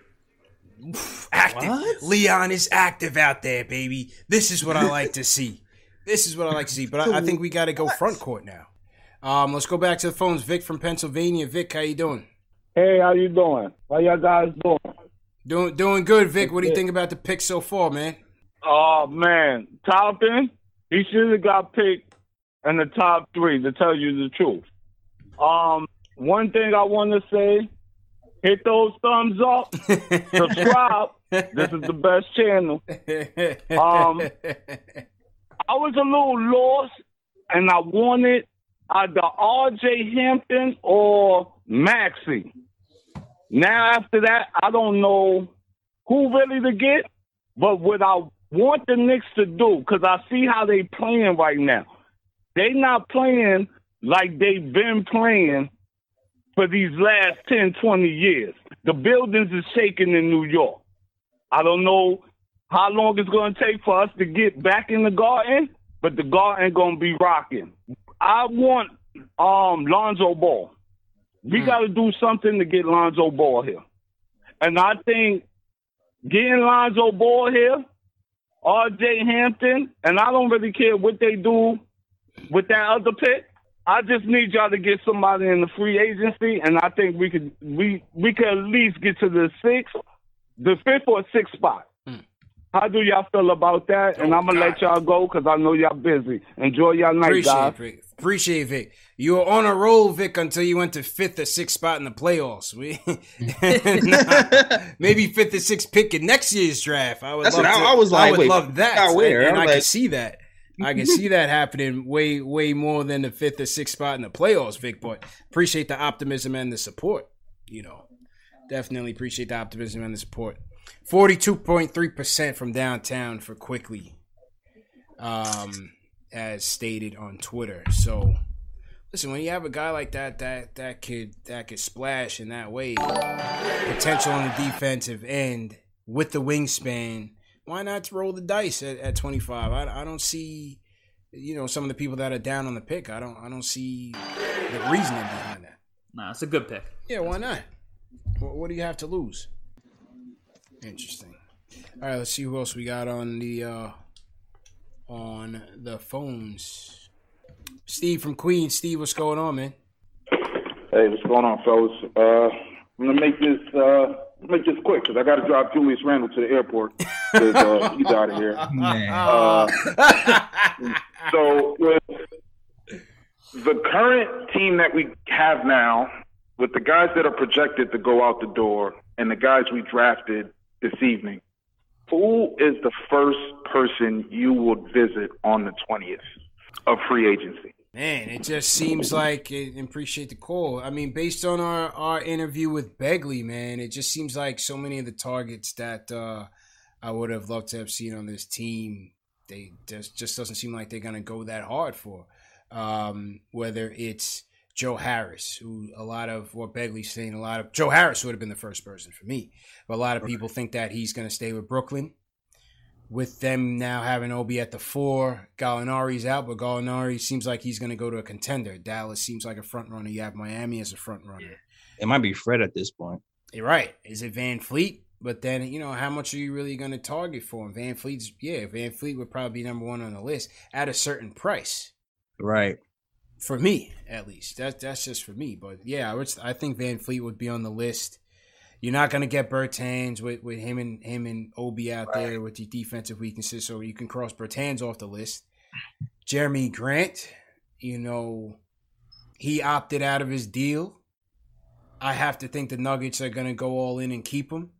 active. Leon is active out there, baby. This is what I like to see. This is what I like to see. But I, I think we got to go front court now. Um, let's go back to the phones. Vic from Pennsylvania. Vic, how you doing? Hey, how you doing? How y'all guys doing? Doing doing good, Vic. What do you think about the pick so far, man? Oh man, Toppin, he should have got picked in the top three. To tell you the truth, um, one thing I want to say: hit those thumbs up, subscribe. this is the best channel. Um, I was a little lost, and I wanted either R.J. Hampton or Maxey. Now after that, I don't know who really to get, but what I want the Knicks to do, because I see how they playing right now. They not playing like they've been playing for these last 10, 20 years. The buildings is shaking in New York. I don't know how long it's going to take for us to get back in the garden, but the garden going to be rocking. I want um Lonzo Ball. We got to do something to get Lonzo Ball here. And I think getting Lonzo Ball here, R.J. Hampton, and I don't really care what they do with that other pick. I just need y'all to get somebody in the free agency, and I think we could we we could at least get to the sixth, the fifth or sixth spot. Hmm. How do y'all feel about that? and oh, I'm gonna let y'all go because I know y'all busy. Enjoy y'all night, Appreciate guys. it, Vic. Appreciate Vic. You were on a roll, Vic, until you went to fifth or sixth spot in the playoffs. We, Nah, maybe fifth or sixth pick in next year's draft. I would That's love what to, I- I was like, I would wait, love that. got where? And, and I'm I can see that. I can see that happening way, way more than the fifth or sixth spot in the playoffs, Vic. But appreciate the optimism and the support. You know, definitely appreciate the optimism and the support. Forty-two point three percent from downtown for Quickley, um, as stated on Twitter. So, listen, when you have a guy like that, that that could that could splash in that way, potential on the defensive end with the wingspan. Why not roll the dice at, at 25? I, I don't see, you know, some of the people that are down on the pick. I don't I don't see the reasoning behind that. Nah, it's a good pick. Yeah, why not? What, what do you have to lose? Interesting. All right, let's see who else we got on the uh on the phones. Steve from Queens. Steve, what's going on, man? Hey, what's going on, fellas? Uh, I'm gonna make this uh, make this quick because I got to drive Julius Randle to the airport because uh, he's out of here. Uh, so with the current team that we have now, with the guys that are projected to go out the door and the guys we drafted this evening, who is the first person you would visit on the 20th of free agency? Man, it just seems like and appreciate the call. I mean, based on our, our interview with Begley, man, it just seems like so many of the targets that uh, I would have loved to have seen on this team, they just just doesn't seem like they're gonna go that hard for. Um, whether it's Joe Harris, who a lot of what Begley's saying, a lot of Joe Harris would have been the first person for me, but a lot of people think that he's gonna stay with Brooklyn with them now having Obi at the four, Gallinari's out, but Gallinari seems like he's going to go to a contender. Dallas seems like a front runner. You have Miami as a front runner. It might be Fred at this point. You're right. Is it VanVleet? But then you know how much are you really going to target for him? VanVleet's yeah, VanVleet would probably be number one on the list at a certain price Right. for me at least. That's that's just for me. But yeah, I would. I think VanVleet would be on the list. You're not gonna get Bertans with, with him and him and Obi out there with the defensive weaknesses, so you can cross Bertans off the list. Jerami Grant, you know, he opted out of his deal. I have to think the Nuggets are gonna go all in and keep him.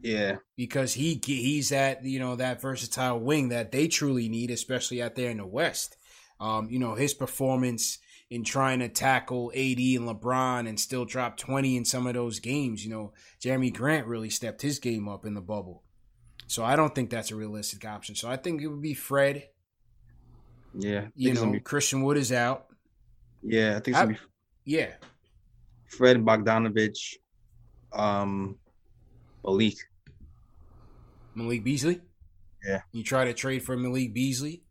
Yeah, because he he's that you know that versatile wing that they truly need, especially out there in the West. Um, you know his performance in trying to tackle AD and LeBron and still drop twenty in some of those games. You know Jerami Grant really stepped his game up in the bubble, so I don't think that's a realistic option. So I think it would be Fred. Yeah, you know be, Christian Wood is out. Yeah, I think it's gonna be. Yeah, Fred Bogdanovic, um, Malik. Malik Beasley. Yeah. You try to trade for Malik Beasley.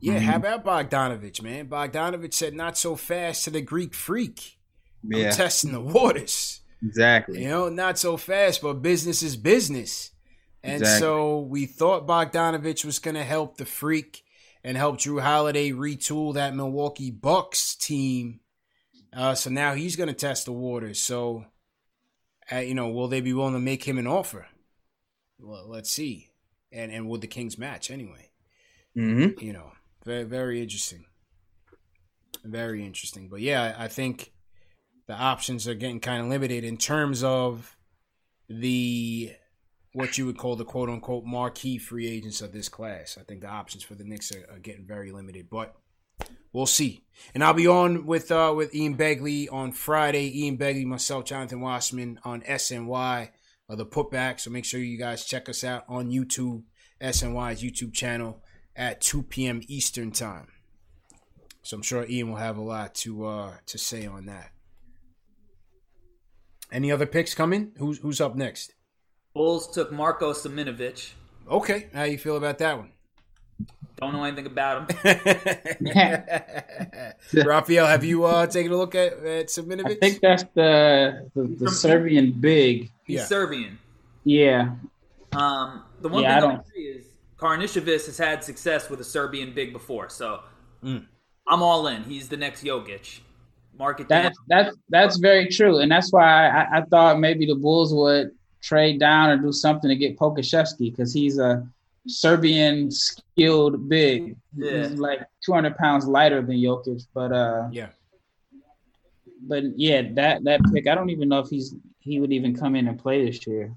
Yeah, mm-hmm. how about Bogdanovic, man? Bogdanovic said not so fast to the Greek freak. Yeah. I'm testing the waters. Exactly. You know, not so fast, but business is business. And exactly. so we thought Bogdanovic was going to help the freak and help Jrue Holiday retool that Milwaukee Bucks team. Uh, so now he's going to test the waters. So, uh, you know, will they be willing to make him an offer? Well, let's see. And and would the Kings match anyway? Mm-hmm. You know, very very interesting. Very interesting. But yeah, I think the options are getting kind of limited in terms of the what you would call the quote unquote marquee free agents of this class. I think the options for the Knicks are, are getting very limited, but we'll see. And I'll be on with uh, with Ian Begley on Friday. Ian Begley, myself, Jonathan Wasserman on SNY, uh, the putback. So make sure you guys check us out on YouTube, SNY's YouTube channel at 2 p.m. Eastern time. So I'm sure Ian will have a lot to uh, to say on that. Any other picks coming? Who's who's up next? Bulls took Marko Simonovic. Okay, how you feel about that one? Don't know anything about him. Raphael, have you uh, taken a look at, at Simonovic? I think that's the the, the Serbian big. He's yeah. Serbian. Yeah. Um, the one yeah, thing I don't see is Karnisovas has had success with a Serbian big before, so mm. I'm all in. He's the next Jokic. Market that's that's that's very true, and that's why I, I, thought maybe the Bulls would trade down or do something to get Pokusevski because he's a Serbian skilled big. Yeah. He's like 200 pounds lighter than Jokic, but uh, yeah. But yeah, that that pick, I don't even know if he's he would even come in and play this year.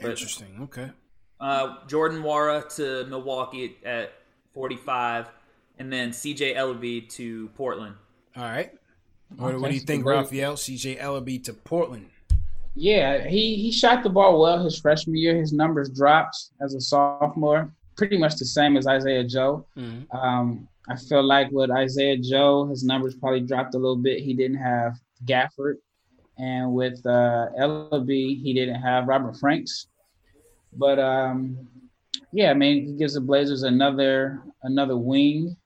Interesting. Okay. Uh, Jordan Nwora to Milwaukee at 45, and then CJ Elleby to Portland. All right. What, what do you think, Raphael? CJ Elleby to Portland. Yeah, he he shot the ball well his freshman year. His numbers dropped as a sophomore, pretty much the same as Isaiah Joe. Mm-hmm. Um, I feel like with Isaiah Joe, his numbers probably dropped a little bit. He didn't have Gafford, and with uh, Elleby, he didn't have Robert Franks. But um, yeah, I mean, he gives the Blazers another another wing,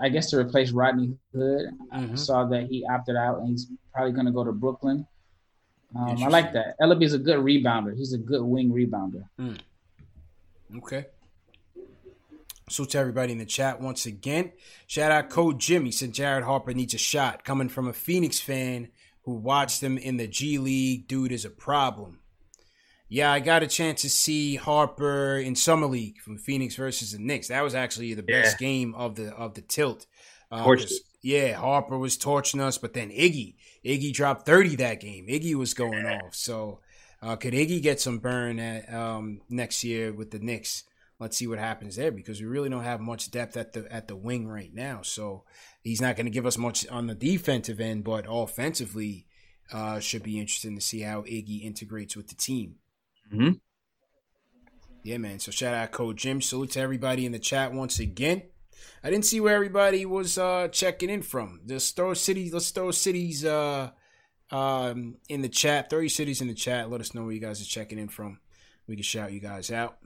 I guess to replace Rodney Hood. Mm-hmm. I saw that he opted out, and he's probably going to go to Brooklyn. Um, I like that. Elleby is a good rebounder. He's a good wing rebounder. Mm. Okay. So to everybody in the chat once again. Shout out Code Jimmy said Jared Harper needs a shot. Coming from a Phoenix fan who watched him in the G League, dude is a problem. Yeah, I got a chance to see Harper in summer league from Phoenix versus the Knicks. That was actually the best yeah. game of the of the tilt. Uh, yeah, Harper was torching us, but then Iggy Iggy dropped 30 that game. Iggy was going off. So uh, could Iggy get some burn at, um, next year with the Knicks? Let's see what happens there because we really don't have much depth at the at the wing right now. So he's not going to give us much on the defensive end, but offensively, uh, should be interesting to see how Iggy integrates with the team. Mm-hmm. Yeah, man. So shout out Code Jim. Salute to everybody in the chat once again. I didn't see where everybody was uh, checking in from. Let's throw cities. Let's throw cities uh, um, in the chat. Throw your cities in the chat. Let us know where you guys are checking in from. We can shout you guys out.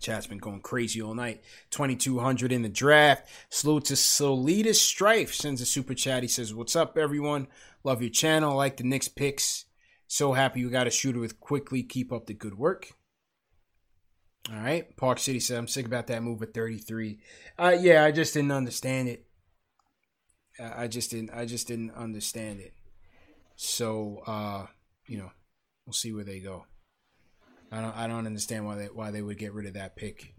Chat's been going crazy all night. 2,200 in the draft. Salute to Solita Strife. Sends a super chat. He says, What's up, everyone? Love your channel. like the Knicks picks. So happy you got a shooter with Quickley. Keep up the good work. All right. Park City said, I'm sick about that move at 33. Uh, yeah, I just didn't understand it. I just didn't I just didn't understand it. So uh, you know, we'll see where they go. I don't I don't understand why they why they would get rid of that pick.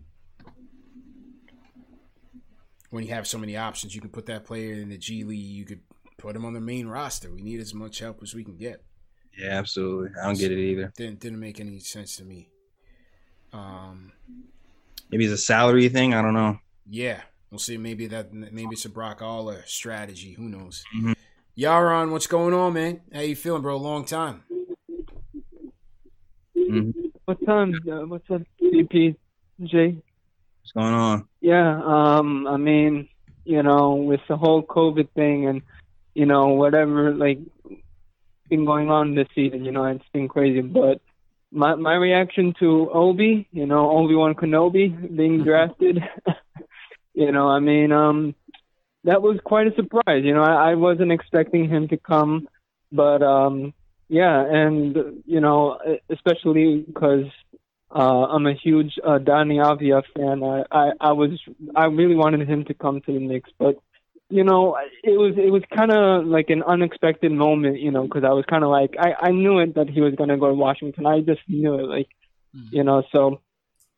When you have so many options, you can put that player in the G League, you could put him on the main roster. We need as much help as we can get. Yeah, absolutely. I don't get it either. Didn't didn't make any sense to me. Um, Maybe it's a salary thing. I don't know. yeah, we'll see. Maybe that maybe it's a Brock Aller strategy. Who knows? Mhm. Yaron, what's going on, man? How you feeling, bro? Long time. What's up? Uh, what's up, CP? Jay? What's going on? Yeah, um, I mean, you know, with the whole COVID thing and, you know, whatever, like, been going on this season, you know, it's been crazy. But my my reaction to Obi, you know, Obi Wan Kenobi being drafted, you know, I mean, um, that was quite a surprise. You know, I, I wasn't expecting him to come, but um, yeah, and you know, especially because uh, I'm a huge uh, Deni Avdija fan. I, I I was I really wanted him to come to the Knicks, but you know, it was it was kind of like an unexpected moment, you know, because I was kind of like I I knew it that he was gonna go to Washington. I just knew it, like, you know. So,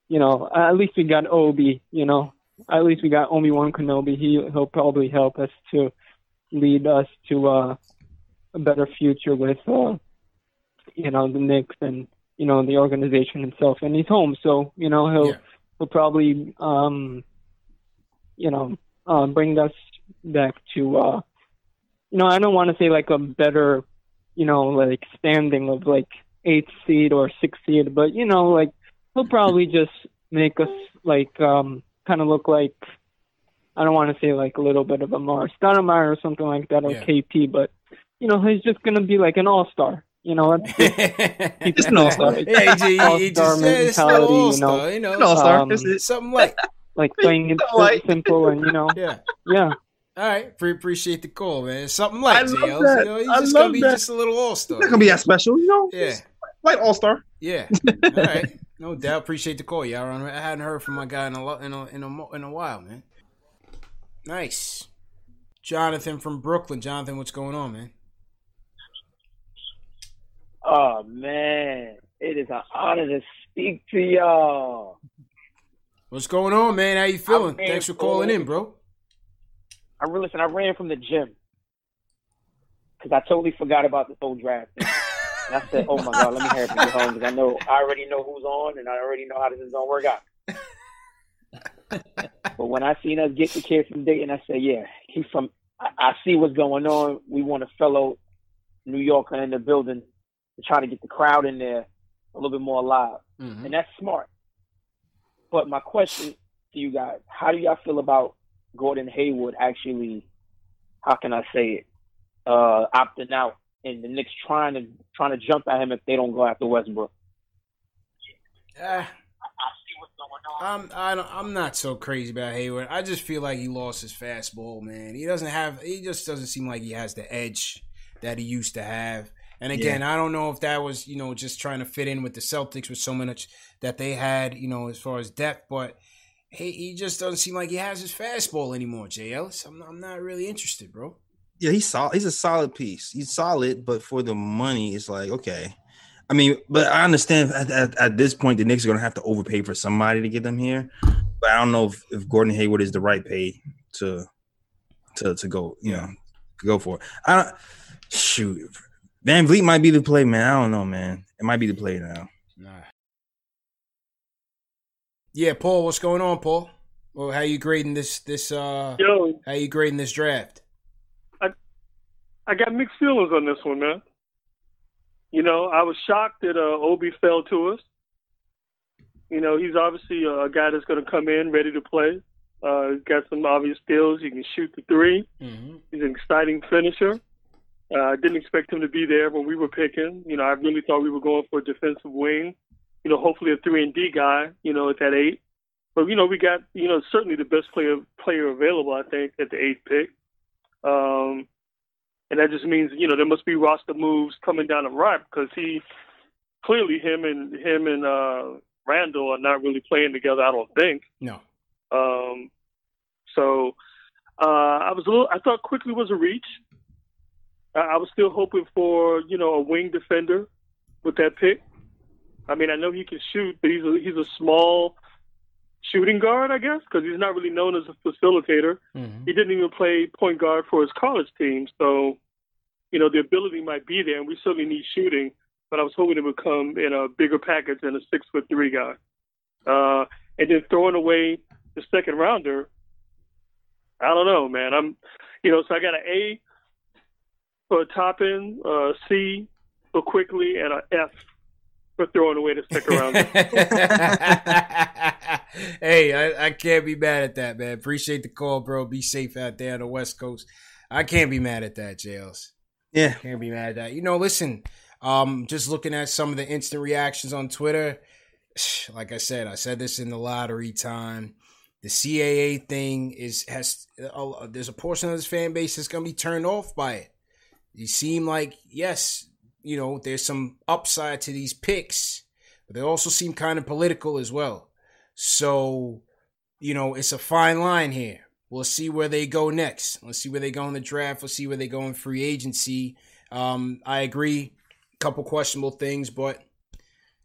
you know, at least we got Obi, you know, at least we got Obi Wan Kenobi. He he'll probably help us to lead us to uh, a better future with uh, you know the Knicks and you know the organization itself. And he's home, so you know he'll he'll probably um, you know uh, bring us back to uh, you know I don't want to say like a better you know like standing of like eighth seed or sixth seed, but you know like he'll probably just make us like um kind of look like I don't want to say like a little bit of a Mars Stoudemire or something like that or Yeah. KP, but you know he's just gonna be like an all star. You know, that's just, Just an all-star. Yeah, he- he- he just- yeah, it's an mentality. all-star, you know, you know. An all-star, Um. Something like like playing it Something like- simple and you know, yeah, yeah. All right, pre- appreciate the call, man. Something like I love that. You know, he's I just love gonna be that. just a little all star. Not gonna be that special, you know. Yeah, Like All Star. yeah. All right, no doubt. Appreciate the call, y'all. I hadn't heard from my guy in a lo- in a in a, in a while, man. Nice, Jonathan from Brooklyn. Jonathan, what's going on, man? Oh man, it is an honor to speak to y'all. What's going on, man? How you feeling? Thanks for calling in, bro. I re- listen. I ran from the gym because I totally forgot about this whole draft. thing. And I said, "Oh my god, let me hurry up and get home because I know I already know who's on and I already know how this is gonna work out." but when I seen us get the kid from Dayton, I said, "Yeah, he's from. I, I see what's going on. We want a fellow New Yorker in the building to try to get the crowd in there a little bit more alive, Mm-hmm. and that's smart." But my question to you guys: How do y'all feel about Gordon Hayward actually? How can I say it? Uh, opting out, and the Knicks trying to trying to jump at him if they don't go after Westbrook. Uh, I'm I don't, I'm not so crazy about Hayward. I just feel like he lost his fastball, man. He doesn't have. He just doesn't seem like he has the edge that he used to have. And again, I don't know if that was you know just trying to fit in with the Celtics with so much that they had you know as far as depth, but he, he just doesn't seem like he has his fastball anymore. Jay Ellis, I'm I'm not really interested, bro. Yeah, he's solid. He's a solid piece. He's solid, but for the money, it's like okay. I mean, but I understand at, at, at this point the Knicks are going to have to overpay for somebody to get them here. But I don't know if, if Gordon Hayward is the right pay to to to go. You know, go for. It. I don't shoot. VanVleet might be the play, man. I don't know, man. It might be the play now. Nah. Yeah, Paul, what's going on, Paul? Well, how you grading this this uh Yo. how you grading this draft? I I got mixed feelings on this one, man. You know, I was shocked that uh, Obi fell to us. You know, he's obviously a guy that's going to come in ready to play. Uh, he's got some obvious skills. He can shoot the 3 Mm-hmm. He's an exciting finisher. Uh, I didn't expect him to be there when we were picking. You know, I really thought we were going for a defensive wing. You know, hopefully a three and D guy. You know, at that eight. But you know, we got you know certainly the best player player available. I think at the eighth pick. Um, and that just means you know there must be roster moves coming down the right because he clearly him and him and uh, Randle are not really playing together. I don't think. No. Um, so uh, I was a little. I thought Quickley was a reach. I, I was still hoping for you know a wing defender with that pick. I mean, I know he can shoot, but he's a he's a small shooting guard, I guess, because he's not really known as a facilitator. Mm-hmm. He didn't even play point guard for his college team, so you know, the ability might be there, and we certainly need shooting. But I was hoping it would come in a bigger package than a six foot three guy. Uh, and then throwing away the second rounder, I don't know, man. I'm, you know, so I got an A for Toppin, uh, C for Quickley, and an F for throwing away to stick around. hey, I, I can't be mad at that, man. Appreciate the call, bro. Be safe out there on the West Coast. I can't be mad at that, Jails. Yeah. Can't be mad at that. You know, listen, um, just looking at some of the instant reactions on Twitter, like I said, I said this in the lottery time. The CAA thing is has uh, there's a portion of this fan base that's gonna be turned off by it. You seem like yes, you know, there's some upside to these picks, but they also seem kind of political as well. So, you know, it's a fine line here. We'll see where they go next. Let's see where they go in the draft. We'll see where they go in free agency. Um, I agree, a couple questionable things, but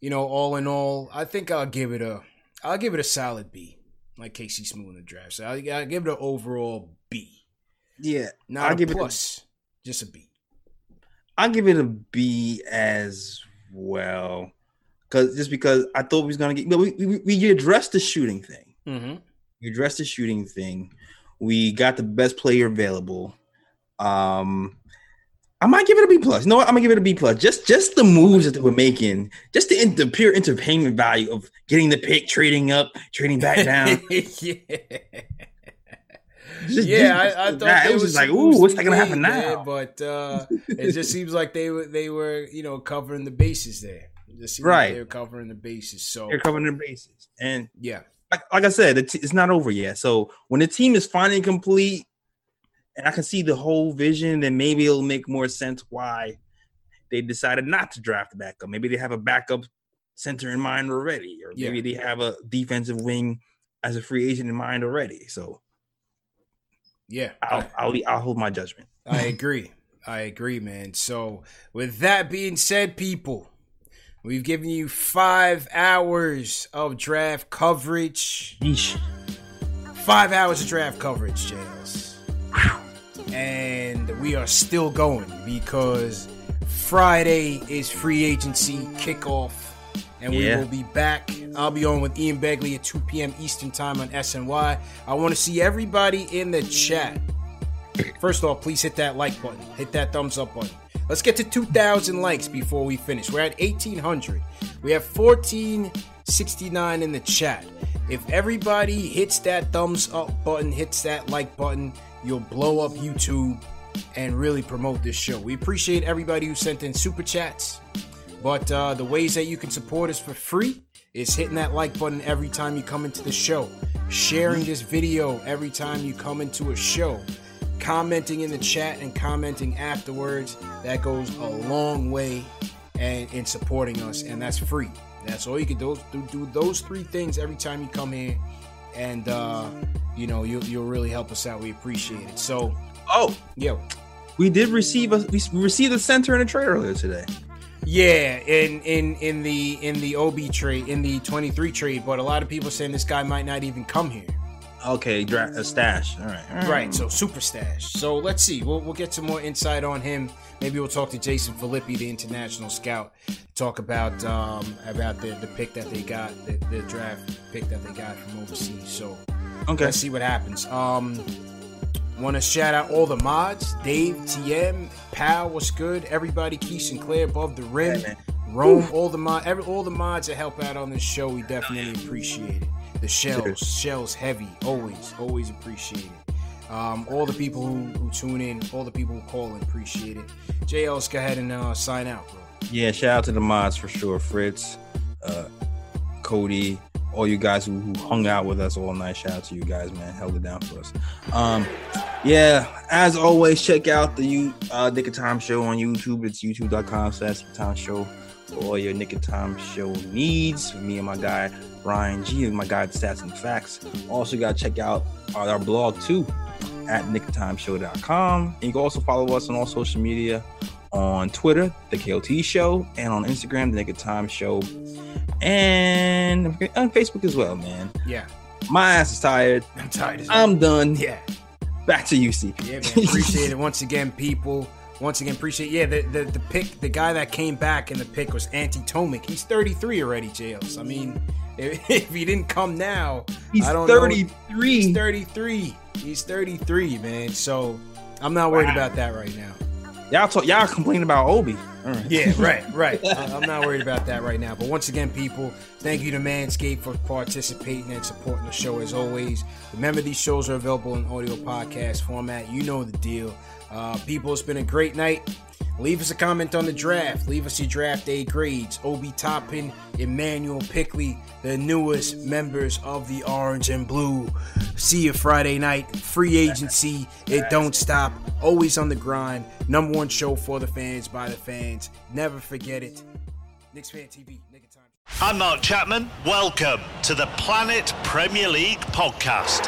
you know, all in all, I think I'll give it a, I'll give it a solid B, like Casey Smooth in the draft. So I'll, I'll give it an overall B, Yeah, not I'll a give it a- plus, just a B. I'll give it a B as well, because just because I thought we was gonna get, but we we, we addressed the shooting thing. Mm-hmm. We addressed the shooting thing. We got the best player available. Um, I might give it a B plus. What? I'm gonna give it a B plus. Just just the moves that they were making, just the, the pure entertainment value of getting the pick, trading up, trading back down. yeah. Just- yeah, just- I, I thought it was was like, ooh, what's that gonna happen there, now? But uh, it just seems like they were they were you know covering the bases there. Right. like they were covering the bases. So They're covering the bases, and yeah, like, like I said, it's, it's not over yet. So when the team is finally complete, and I can see the whole vision, then maybe it'll make more sense why they decided not to draft a backup. Maybe they have a backup center in mind already, or maybe they have a defensive wing as a free agent in mind already. So yeah, I'll I'll, I'll hold my judgment. I agree. I agree, man. So, with that being said, people, we've given you five hours of draft coverage. Five hours of draft coverage, Jails. And we are still going because Friday is free agency kickoff. And we will be back. I'll be on with Ian Begley at 2 p.m. Eastern Time on SNY. I want to see everybody in the chat. First off, please hit that like button. Hit that thumbs up button. Let's get to 2,000 likes before we finish. We're at 1,800. We have 1,469 in the chat. If everybody hits that thumbs up button, hits that like button, you'll blow up YouTube and really promote this show. We appreciate everybody who sent in super chats. But uh, the ways that you can support us for free is hitting that like button every time you come into the show, sharing this video every time you come into a show, commenting in the chat and commenting afterwards. That goes a long way and in supporting us, and that's free. That's all you can do. Do, do those three things every time you come here, and uh, you know you'll, you'll really help us out. We appreciate it. So, oh, yeah, we did receive a we received a center in a trade earlier today. Yeah, in in in the in the OB trade, in the 23 trade, but a lot of people saying this guy might not even come here. Okay, dra- a stash. All right, Right, so super stash. So let's see. We'll we'll get some more insight on him. Maybe we'll talk to Jason Filippi, the international scout, talk about um about the the pick that they got, the, the draft pick that they got from overseas. So Okay. let's see what happens. Um Want to shout out all the mods Dave, TM, Pal, what's good? Everybody, Keith Sinclair, Above the Rim, Rome, all the mod, every, all the mods that help out on this show. We definitely appreciate it. The shells, shells heavy, always, always appreciate it. Um, all the people who, who tune in, all the people who call in, appreciate it. JL's go ahead and uh, sign out, bro. Yeah, shout out to the mods for sure. Fritz, uh, Cody, all you guys who, who hung out with us all night. Shout out to you guys, man. Held it down for us. Um, yeah, as always, check out the you uh Nick of Time show on YouTube. It's youtube.com slash Time show for all your Nick of Time show needs. Me and my guy Brian G and my guy Stats and Facts. Also gotta check out our, our blog too at nickoftimeshow.com. And you can also follow us on all social media on Twitter, the KOT Show, and on Instagram, the Nick of Time Show, and on Facebook as well, man. Yeah. My ass is tired. I'm tired. As I'm done. Yeah. Back to you, CP. Yeah, man. Appreciate it once again, people. once again, appreciate. Yeah, the, the the pick, the guy that came back in the pick was Ante Tomic. He's 33 already, Jails. I mean, if, if he didn't come now, He's I don't 33. Know. He's 33. He's 33, man. So I'm not worried Wow. about that right now. Y'all talk, y'all complaining about Obi. All right. Yeah, right, right. I- I'm not worried about that right now. But once again, people, thank you to Manscaped for participating and supporting the show as always. Remember, these shows are available in audio podcast format. You know the deal. Uh, people, it's been a great night. Leave us a comment on the draft. Leave us your draft day grades. Obi Toppin, Immanuel Quickley, the newest members of the Orange and Blue. See you Friday night. Free agency. It don't stop. Always on the grind. Number one show for the fans, by the fans. Never forget it. Knicks Fan TV. I'm Mark Chapman. Welcome to the Planet Premier League podcast.